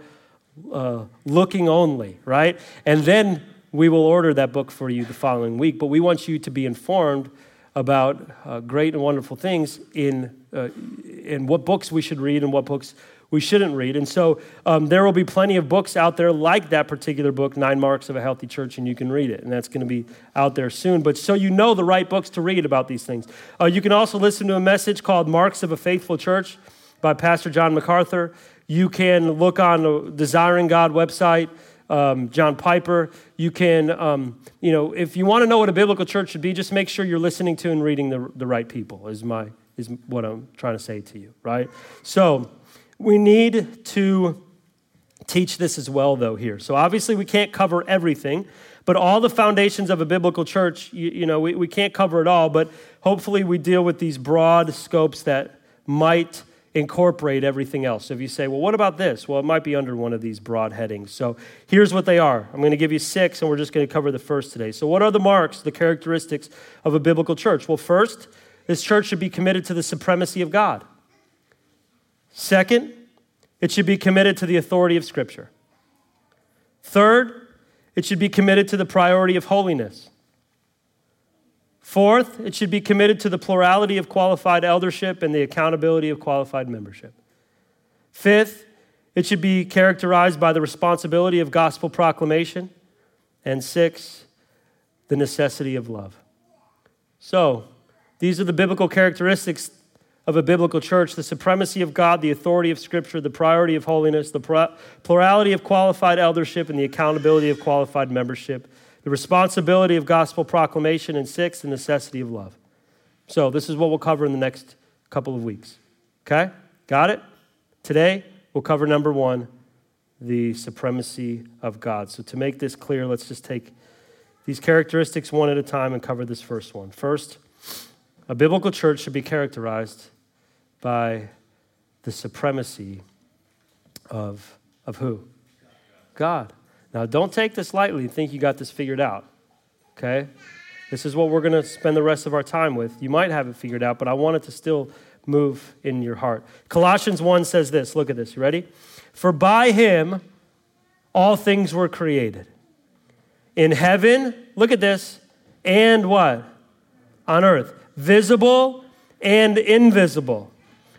uh, looking only, right? And then we will order that book for you the following week. But we want you to be informed about uh, great and wonderful things in, uh, in what books we should read and what books we shouldn't read. And so um, there will be plenty of books out there like that particular book, Nine Marks of a Healthy Church, and you can read it. And that's going to be out there soon. But so you know the right books to read about these things. Uh, you can also listen to a message called Marks of a Faithful Church by Pastor John MacArthur. You can look on the Desiring God website um, John Piper. You can, um, you know, if you want to know what a biblical church should be, just make sure you're listening to and reading the, the right people, is, my, is what I'm trying to say to you, right? So we need to teach this as well, though, here. So obviously, we can't cover everything, but all the foundations of a biblical church, you, you know, we, we can't cover it all, but hopefully, we deal with these broad scopes that might incorporate everything else. So if you say, well, what about this? Well, it might be under one of these broad headings. So here's what they are. I'm going to give you six, and we're just going to cover the first today. So, what are the marks, the characteristics of a biblical church? Well, first, this church should be committed to the supremacy of God. Second, it should be committed to the authority of Scripture. Third, it should be committed to the priority of holiness. Fourth, it should be committed to the plurality of qualified eldership and the accountability of qualified membership. Fifth, it should be characterized by the responsibility of gospel proclamation. And six, the necessity of love. So, these are the biblical characteristics of a biblical church the supremacy of God, the authority of Scripture, the priority of holiness, the plurality of qualified eldership, and the accountability of qualified membership the responsibility of gospel proclamation, and six, the necessity of love. So, this is what we'll cover in the next couple of weeks. Okay? Got it? Today, we'll cover number one, the supremacy of God. So, to make this clear, let's just take these characteristics one at a time and cover this first one. First, a biblical church should be characterized by the supremacy of, of who? God. Now, don't take this lightly and think you got this figured out, okay? This is what we're going to spend the rest of our time with. You might have it figured out, but I want it to still move in your heart. Colossians 1 says this look at this. You ready? For by him all things were created. In heaven, look at this, and what? On earth. Visible and invisible.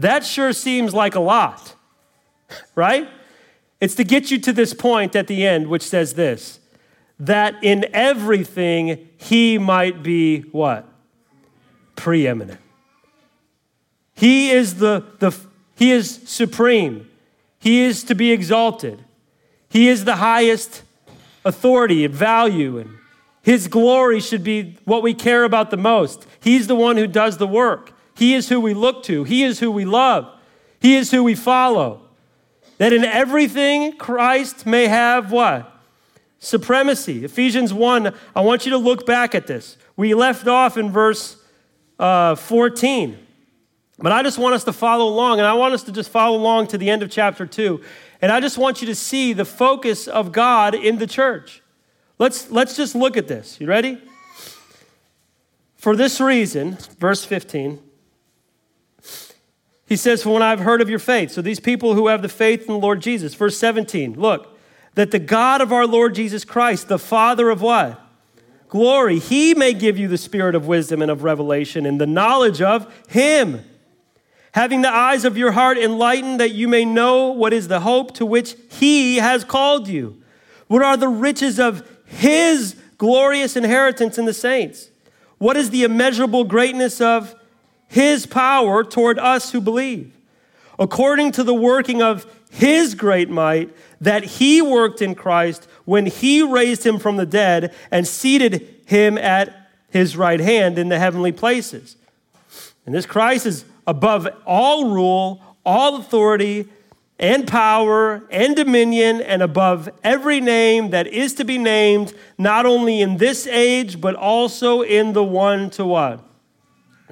that sure seems like a lot, right? It's to get you to this point at the end, which says this that in everything he might be what? Preeminent. He is the, the he is supreme. He is to be exalted. He is the highest authority and value and his glory should be what we care about the most. He's the one who does the work. He is who we look to. He is who we love. He is who we follow. That in everything Christ may have what? Supremacy. Ephesians 1, I want you to look back at this. We left off in verse uh, 14. But I just want us to follow along, and I want us to just follow along to the end of chapter 2. And I just want you to see the focus of God in the church. Let's, let's just look at this. You ready? For this reason, verse 15, he says, For when I've heard of your faith, so these people who have the faith in the Lord Jesus. Verse 17, look, that the God of our Lord Jesus Christ, the Father of what? Glory, he may give you the spirit of wisdom and of revelation and the knowledge of him having the eyes of your heart enlightened that you may know what is the hope to which he has called you. What are the riches of his glorious inheritance in the saints? What is the immeasurable greatness of his power toward us who believe? According to the working of his great might that he worked in Christ when he raised him from the dead and seated him at his right hand in the heavenly places. And this Christ is above all rule, all authority, and power and dominion, and above every name that is to be named, not only in this age, but also in the one to what?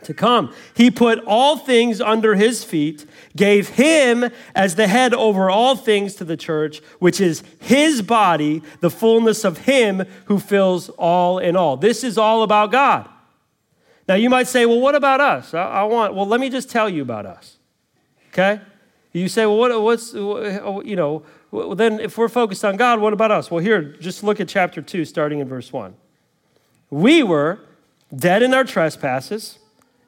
To come. He put all things under his feet, gave him as the head over all things to the church, which is his body, the fullness of him who fills all in all. This is all about God. Now, you might say, well, what about us? I, I want, well, let me just tell you about us. Okay? You say, well, what, what's, you know, well, then if we're focused on God, what about us? Well, here, just look at chapter 2, starting in verse 1. We were dead in our trespasses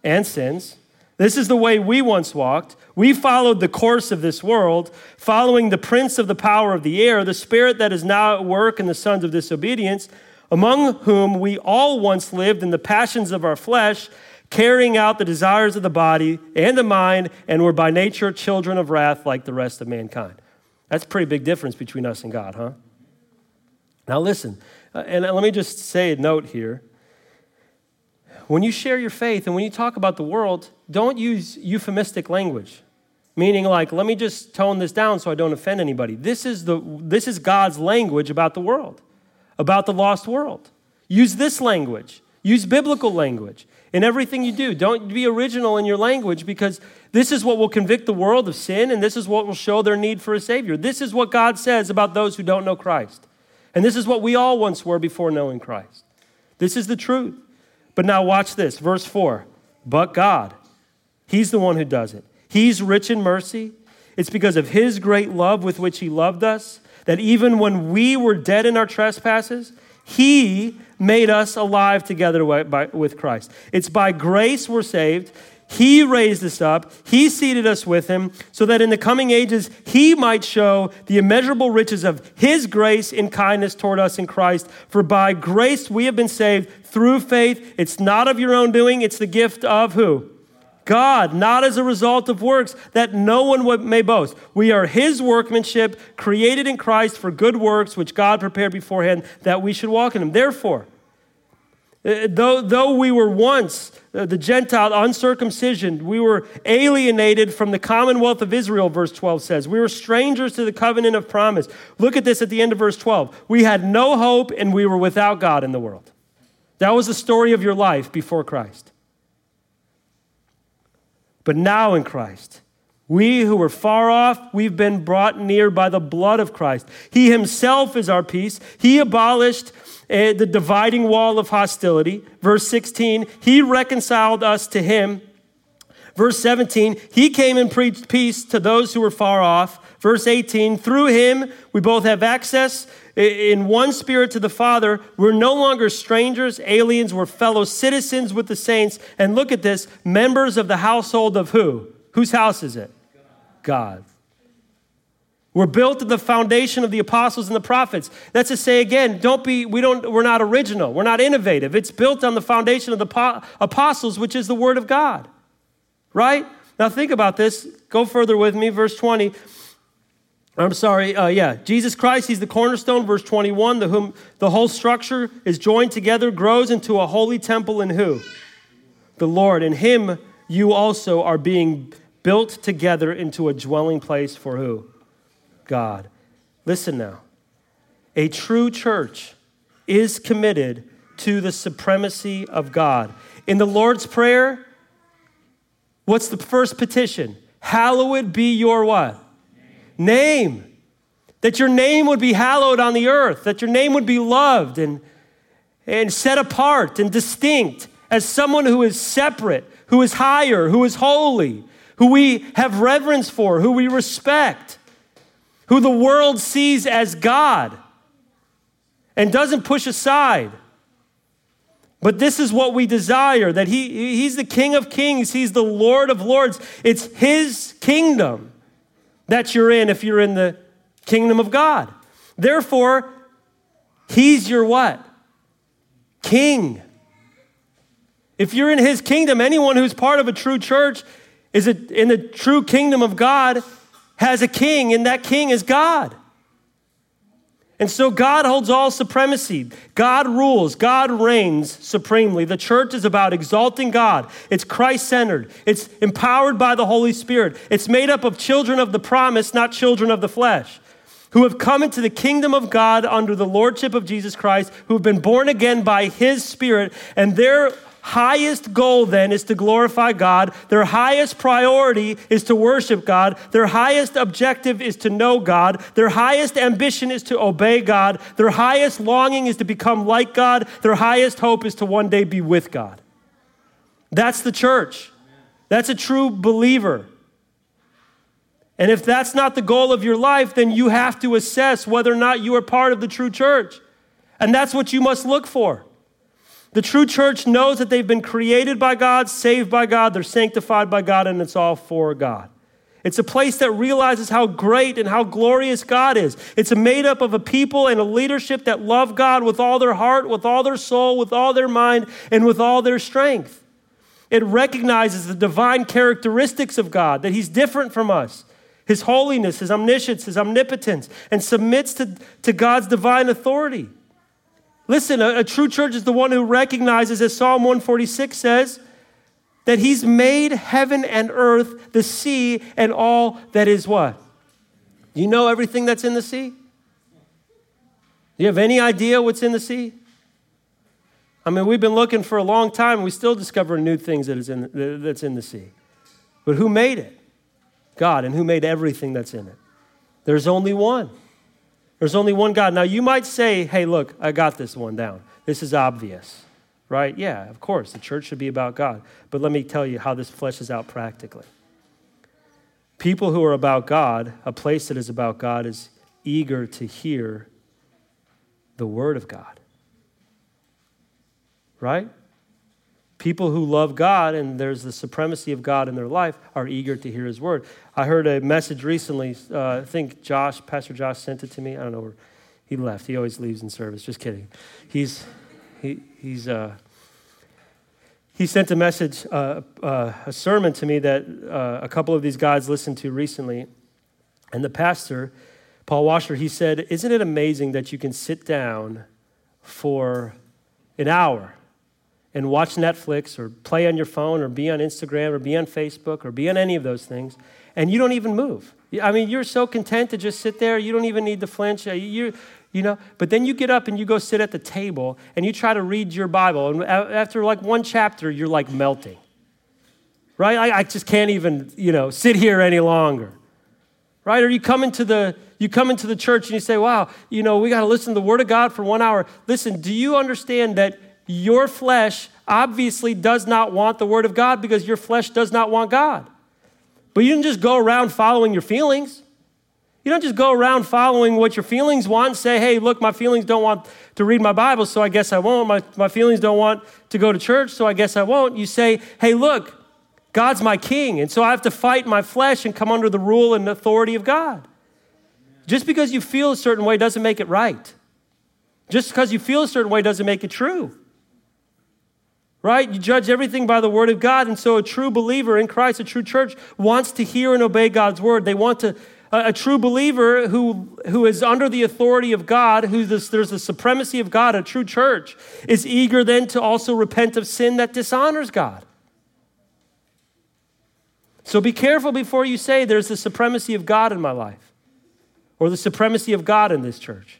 and sins. This is the way we once walked. We followed the course of this world, following the prince of the power of the air, the spirit that is now at work in the sons of disobedience among whom we all once lived in the passions of our flesh, carrying out the desires of the body and the mind, and were by nature children of wrath like the rest of mankind. That's a pretty big difference between us and God, huh? Now, listen, uh, and let me just say a note here. When you share your faith and when you talk about the world, don't use euphemistic language meaning like let me just tone this down so i don't offend anybody this is the this is god's language about the world about the lost world. Use this language, use biblical language in everything you do. Don't be original in your language because this is what will convict the world of sin and this is what will show their need for a Savior. This is what God says about those who don't know Christ. And this is what we all once were before knowing Christ. This is the truth. But now watch this, verse 4. But God, He's the one who does it. He's rich in mercy. It's because of His great love with which He loved us that even when we were dead in our trespasses, He made us alive together with Christ. It's by grace we're saved. He raised us up. He seated us with him so that in the coming ages he might show the immeasurable riches of his grace and kindness toward us in Christ. For by grace we have been saved through faith. It's not of your own doing, it's the gift of who? God, not as a result of works, that no one may boast. We are His workmanship, created in Christ for good works, which God prepared beforehand that we should walk in them. Therefore, though, though we were once uh, the Gentile uncircumcision, we were alienated from the commonwealth of Israel, verse 12 says. We were strangers to the covenant of promise. Look at this at the end of verse 12. We had no hope and we were without God in the world. That was the story of your life before Christ. But now in Christ, we who were far off, we've been brought near by the blood of Christ. He himself is our peace. He abolished uh, the dividing wall of hostility. Verse 16, he reconciled us to him. Verse 17, he came and preached peace to those who were far off. Verse 18, through him we both have access in one spirit to the Father. We're no longer strangers, aliens. We're fellow citizens with the saints. And look at this members of the household of who? Whose house is it? God. We're built to the foundation of the apostles and the prophets. That's to say again, don't be, we don't, we're not original. We're not innovative. It's built on the foundation of the apostles, which is the word of God. Right? Now think about this. Go further with me, verse 20. I'm sorry, uh, yeah, Jesus Christ, he's the cornerstone, verse 21, the, whom the whole structure is joined together, grows into a holy temple in who? The Lord. In him you also are being built together into a dwelling place for who? God. Listen now. A true church is committed to the supremacy of God. In the Lord's Prayer, what's the first petition? Hallowed be your what? Name. name. That your name would be hallowed on the earth, that your name would be loved and, and set apart and distinct as someone who is separate, who is higher, who is holy, who we have reverence for, who we respect, who the world sees as God and doesn't push aside. But this is what we desire that he, He's the King of Kings, He's the Lord of Lords. It's His kingdom that you're in if you're in the kingdom of God. Therefore, He's your what? King. If you're in His kingdom, anyone who's part of a true church is in the true kingdom of God has a king, and that king is God. And so God holds all supremacy. God rules. God reigns supremely. The church is about exalting God. It's Christ centered. It's empowered by the Holy Spirit. It's made up of children of the promise, not children of the flesh, who have come into the kingdom of God under the lordship of Jesus Christ, who have been born again by his Spirit, and their highest goal then is to glorify God. Their highest priority is to worship God. Their highest objective is to know God. Their highest ambition is to obey God. Their highest longing is to become like God. Their highest hope is to one day be with God. That's the church. That's a true believer. And if that's not the goal of your life, then you have to assess whether or not you are part of the true church. And that's what you must look for. The true church knows that they've been created by God, saved by God, they're sanctified by God, and it's all for God. It's a place that realizes how great and how glorious God is. It's made up of a people and a leadership that love God with all their heart, with all their soul, with all their mind, and with all their strength. It recognizes the divine characteristics of God, that He's different from us, His holiness, His omniscience, His omnipotence, and submits to, to God's divine authority. Listen, a, a true church is the one who recognizes, as Psalm 146 says, that he's made heaven and earth, the sea, and all that is what? You know everything that's in the sea? Do you have any idea what's in the sea? I mean, we've been looking for a long time, we still discover new things that is in, that's in the sea. But who made it? God. And who made everything that's in it? There's only one. There's only one God. Now, you might say, hey, look, I got this one down. This is obvious, right? Yeah, of course, the church should be about God. But let me tell you how this fleshes out practically. People who are about God, a place that is about God, is eager to hear the word of God, right? People who love God and there's the supremacy of God in their life are eager to hear his word. I heard a message recently. Uh, I think Josh, Pastor Josh, sent it to me. I don't know where he left. He always leaves in service. Just kidding. He's, he, he's, uh, he sent a message, uh, uh, a sermon to me that uh, a couple of these guys listened to recently. And the pastor, Paul Washer, he said, Isn't it amazing that you can sit down for an hour and watch Netflix or play on your phone or be on Instagram or be on Facebook or be on any of those things, and you don't even move. I mean, you're so content to just sit there, you don't even need to flinch. Uh, you, you know, but then you get up and you go sit at the table and you try to read your Bible, and after like one chapter, you're like melting. Right? I, I just can't even, you know, sit here any longer. Right? Or you come into the you come into the church and you say, "Wow, you know, we got to listen to the Word of God for one hour." Listen, do you understand that your flesh obviously does not want the Word of God because your flesh does not want God. But you don't just go around following your feelings. You don't just go around following what your feelings want say, hey, look, my feelings don't want to read my Bible, so I guess I won't. My, my feelings don't want to go to church, so I guess I won't. You say, hey, look, God's my king, and so I have to fight my flesh and come under the rule and authority of God. Just because you feel a certain way doesn't make it right. Just because you feel a certain way doesn't make it true right? You judge everything by the word of God. And so a true believer in Christ, a true church, wants to hear and obey God's word. They want to, a, a true believer who, who is under the authority of God, who this, there's the supremacy of God, a true church, is eager then to also repent of sin that dishonors God. So be careful before you say there's the supremacy of God in my life or the supremacy of God in this church.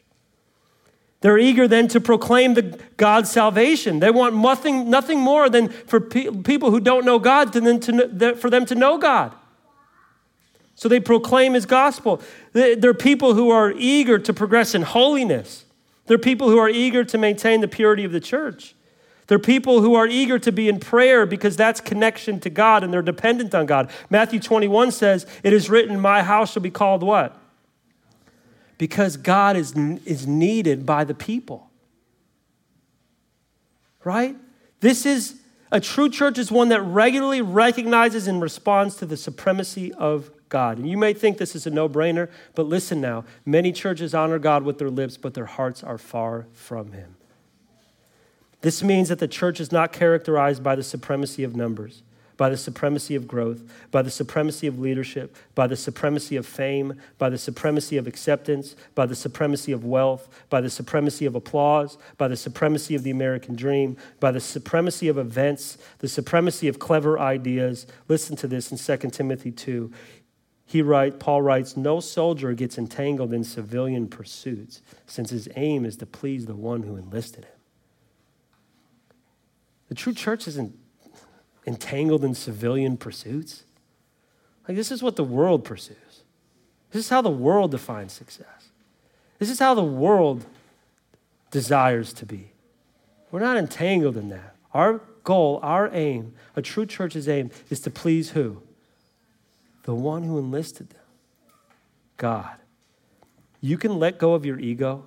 They're eager then to proclaim the God's salvation. They want nothing, nothing more than for pe- people who don't know God to, for them to know God. So they proclaim his gospel. They're people who are eager to progress in holiness. They're people who are eager to maintain the purity of the church. They're people who are eager to be in prayer because that's connection to God and they're dependent on God. Matthew 21 says, It is written, My house shall be called what? Because God is, is needed by the people. Right? This is a true church is one that regularly recognizes and responds to the supremacy of God. And you may think this is a no brainer, but listen now. Many churches honor God with their lips, but their hearts are far from Him. This means that the church is not characterized by the supremacy of numbers, by the supremacy of growth, by the supremacy of leadership, by the supremacy of fame, by the supremacy of acceptance, by the supremacy of wealth, by the supremacy of applause, by the supremacy of the American dream, by the supremacy of events, the supremacy of clever ideas. Listen to this in 2 Timothy 2. He write, Paul writes, No soldier gets entangled in civilian pursuits, since his aim is to please the one who enlisted him. The true church isn't entangled in civilian pursuits. Like, this is what the world pursues. This is how the world defines success. This is how the world desires to be. We're not entangled in that. Our goal, our aim, a true church's aim, is to please who? The one who enlisted them God. You can let go of your ego,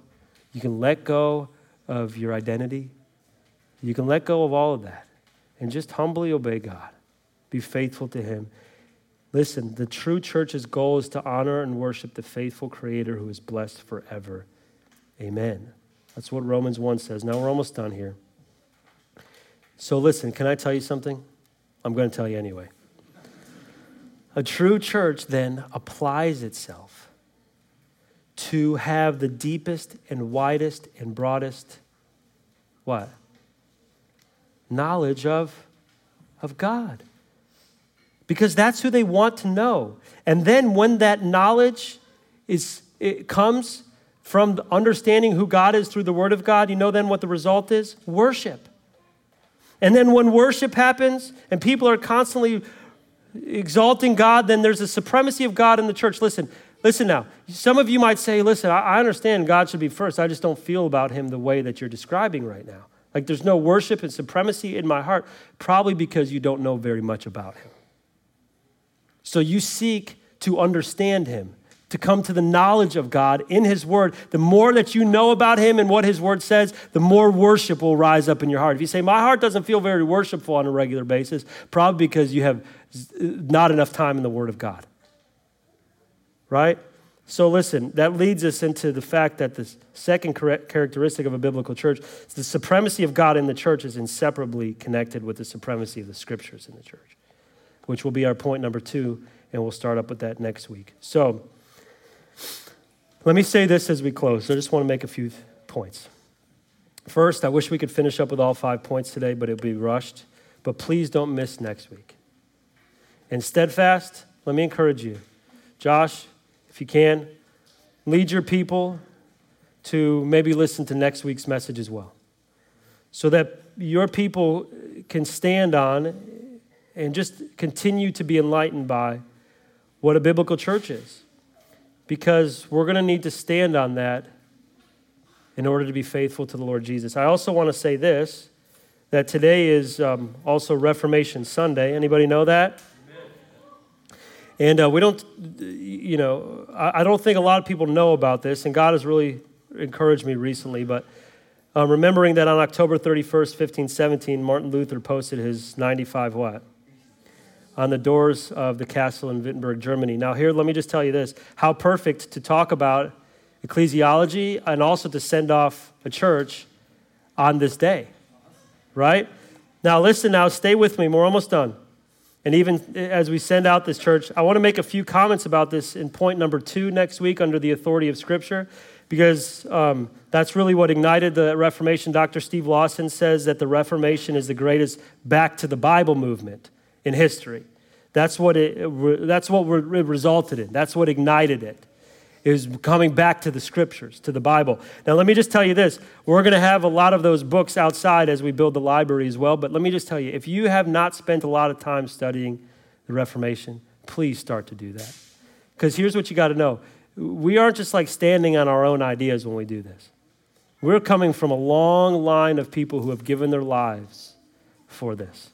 you can let go of your identity, you can let go of all of that and just humbly obey God. Be faithful to Him. Listen, the true church's goal is to honor and worship the faithful Creator who is blessed forever. Amen. That's what Romans 1 says. Now we're almost done here. So listen, can I tell you something? I'm going to tell you anyway. A true church then applies itself to have the deepest and widest and broadest what? Knowledge of, of God. Because that's who they want to know. And then when that knowledge is, it comes from understanding who God is through the Word of God, you know then what the result is? Worship. And then when worship happens and people are constantly exalting God, then there's a supremacy of God in the church. Listen, listen now. Some of you might say, listen, I understand God should be first. I just don't feel about him the way that you're describing right now. Like there's no worship and supremacy in my heart, probably because you don't know very much about him. So you seek to understand him, to come to the knowledge of God in his word. The more that you know about him and what his word says, the more worship will rise up in your heart. If you say, My heart doesn't feel very worshipful on a regular basis, probably because you have not enough time in the word of God. Right? So, listen, that leads us into the fact that the second characteristic of a biblical church is the supremacy of God in the church is inseparably connected with the supremacy of the scriptures in the church, which will be our point number two, and we'll start up with that next week. So, let me say this as we close. I just want to make a few points. First, I wish we could finish up with all five points today, but it'll be rushed. But please don't miss next week. And steadfast, let me encourage you. Josh, if you can, lead your people to maybe listen to next week's message as well. So that your people can stand on and just continue to be enlightened by what a biblical church is. Because we're going to need to stand on that in order to be faithful to the Lord Jesus. I also want to say this that today is um, also Reformation Sunday. Anybody know that? And uh, we don't, you know, I, I, don't think a lot of people know about this, and God has really encouraged me recently. But uh, remembering that on October 31st, 1517, Martin Luther posted his 95 what? On the doors of the castle in Wittenberg, Germany. Now, here, let me just tell you this how perfect to talk about ecclesiology and also to send off a church on this day, right? Now, listen, now, stay with me. We're almost done. And even as we send out this church, I want to make a few comments about this in point number two next week under the authority of Scripture, because um, that's really what ignited the Reformation. Dr. Steve Lawson says that the Reformation is the greatest back to the Bible movement in history. That's what it, that's what it resulted in. That's what ignited it is coming back to the scriptures, to the Bible. Now, let me just tell you this. We're going to have a lot of those books outside as we build the library as well. But let me just tell you if you have not spent a lot of time studying the Reformation, please start to do that. Because here's what you got to know we aren't just like standing on our own ideas when we do this. We're coming from a long line of people who have given their lives for this.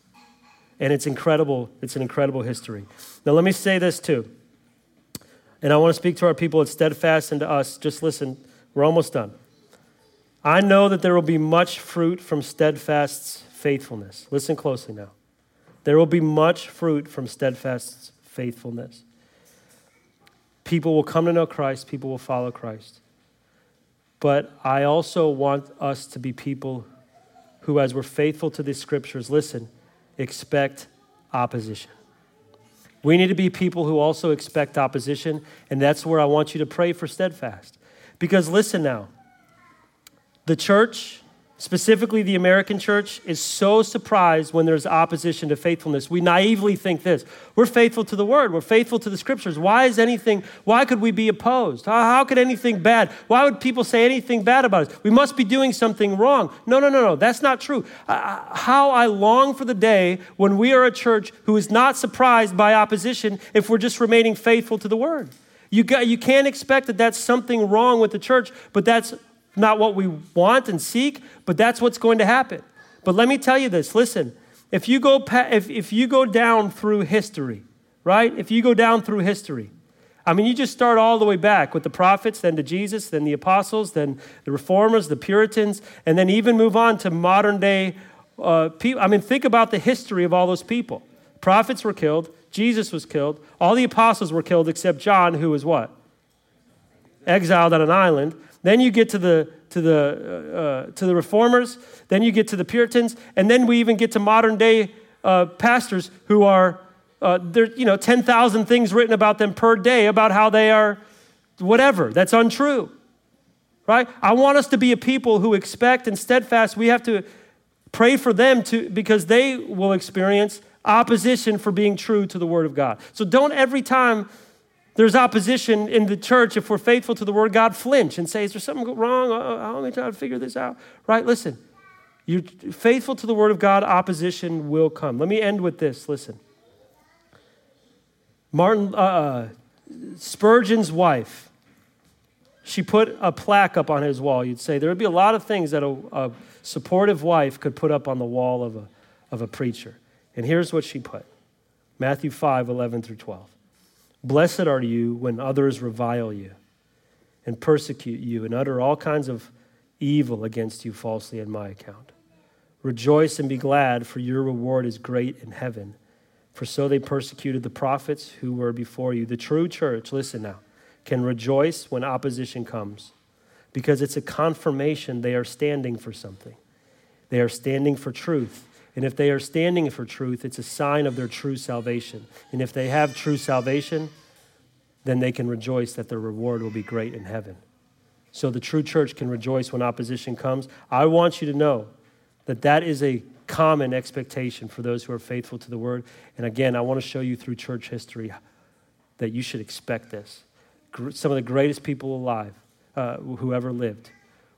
And it's incredible. It's an incredible history. Now, let me say this too. And I want to speak to our people at Steadfast and to us. Just listen, we're almost done. I know that there will be much fruit from Steadfast's faithfulness. Listen closely now. There will be much fruit from Steadfast's faithfulness. People will come to know Christ, people will follow Christ. But I also want us to be people who, as we're faithful to the scriptures, listen, expect opposition. We need to be people who also expect opposition, and that's where I want you to pray for steadfast. Because listen now, the church, specifically the American church, is so surprised when there's opposition to faithfulness. We naively think this we're faithful to the word, we're faithful to the scriptures. Why is anything, why could we be opposed? How, how could anything bad, why would people say anything bad about us? We must be doing something wrong. No, no, no, no, that's not true. Uh, how I long for the day when we are a church who is not surprised by opposition if we're just remaining faithful to the word. You, got, you can't expect that that's something wrong with the church, but that's not what we want and seek, but that's what's going to happen. But let me tell you this listen, if you go, if, if you go down through history, right? If you go down through history, I mean, you just start all the way back with the prophets, then to Jesus, then the apostles, then the reformers, the Puritans, and then even move on to modern day uh, people. I mean, think about the history of all those people. Prophets were killed, Jesus was killed, all the apostles were killed except John, who was what? Exiled on an island. Then you get to the, to the, uh, uh, to the reformers. Then you get to the Puritans. And then we even get to modern day uh, pastors who are, uh, there, you know, 10,000 things written about them per day about how they are whatever. That's untrue. Right? I want us to be a people who expect and steadfast. We have to pray for them to, because they will experience opposition for being true to the Word of God. So don't every time there's opposition in the church, if we're faithful to the word God, flinch and say, Is there something wrong? How am I trying to figure this out? Right? Listen, you're faithful to the word of God, opposition will come. Let me end with this. Listen. Martin, uh, uh, Spurgeon's wife, she put a plaque up on his wall. You'd say there would be a lot of things that a, a supportive wife could put up on the wall of a, of a preacher. And here's what she put Matthew 5 11 through 12. Blessed are you when others revile you and persecute you and utter all kinds of evil against you falsely on my account. Rejoice and be glad, for your reward is great in heaven. For so they persecuted the prophets who were before you. The true church, listen now, can rejoice when opposition comes because it's a confirmation they are standing for something. They are standing for truth. And if they are standing for truth, it's a sign of their true salvation. And if they have true salvation, then they can rejoice that their reward will be great in heaven. So the true church can rejoice when opposition comes. I want you to know that that is a common expectation for those who are faithful to the word. And again, I want to show you through church history that you should expect this. Some of the greatest people alive, uh, who ever lived,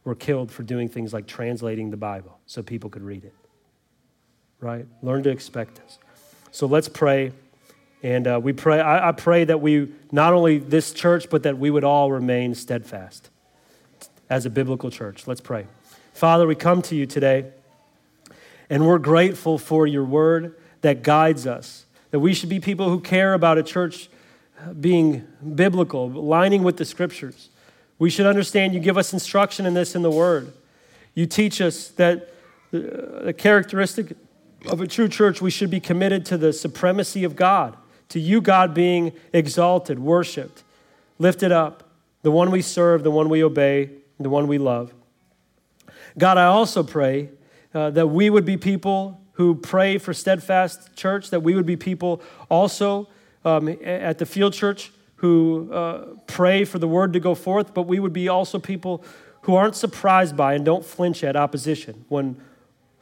were killed for doing things like translating the Bible so people could read it right? Learn to expect this. So let's pray. And uh, we pray, I, I pray that we, not only this church, but that we would all remain steadfast as a biblical church. Let's pray. Father, we come to you today, and we're grateful for your word that guides us, that we should be people who care about a church being biblical, lining with the scriptures. We should understand you give us instruction in this in the word. You teach us that the characteristic of a true church, we should be committed to the supremacy of God, to you, God, being exalted, worshiped, lifted up, the one we serve, the one we obey, the one we love. God, I also pray uh, that we would be people who pray for steadfast church, that we would be people also um, at the field church who uh, pray for the word to go forth, but we would be also people who aren't surprised by and don't flinch at opposition when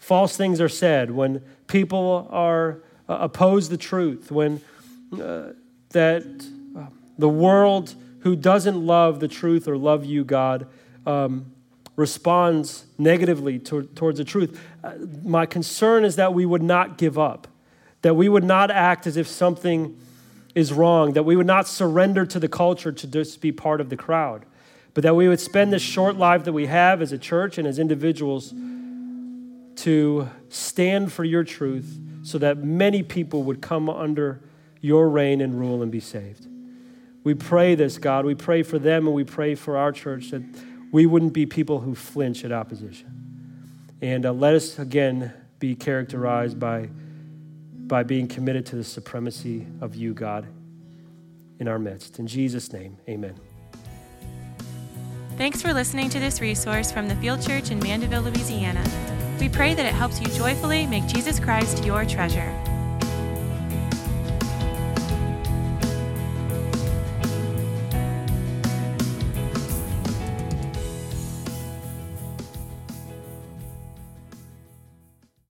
false things are said, when people are uh, oppose the truth, when uh, that uh, the world who doesn't love the truth or love you, God, um, responds negatively to, towards the truth. Uh, my concern is that we would not give up, that we would not act as if something is wrong, that we would not surrender to the culture to just be part of the crowd, but that we would spend this short life that we have as a church and as individuals to stand for your truth so that many people would come under your reign and rule and be saved. We pray this, God. We pray for them and we pray for our church that we wouldn't be people who flinch at opposition. And uh, let us again be characterized by, by being committed to the supremacy of you, God, in our midst. In Jesus' name, amen. Thanks for listening to this resource from the Field Church in Mandeville, Louisiana. We pray that it helps you joyfully make Jesus Christ your treasure.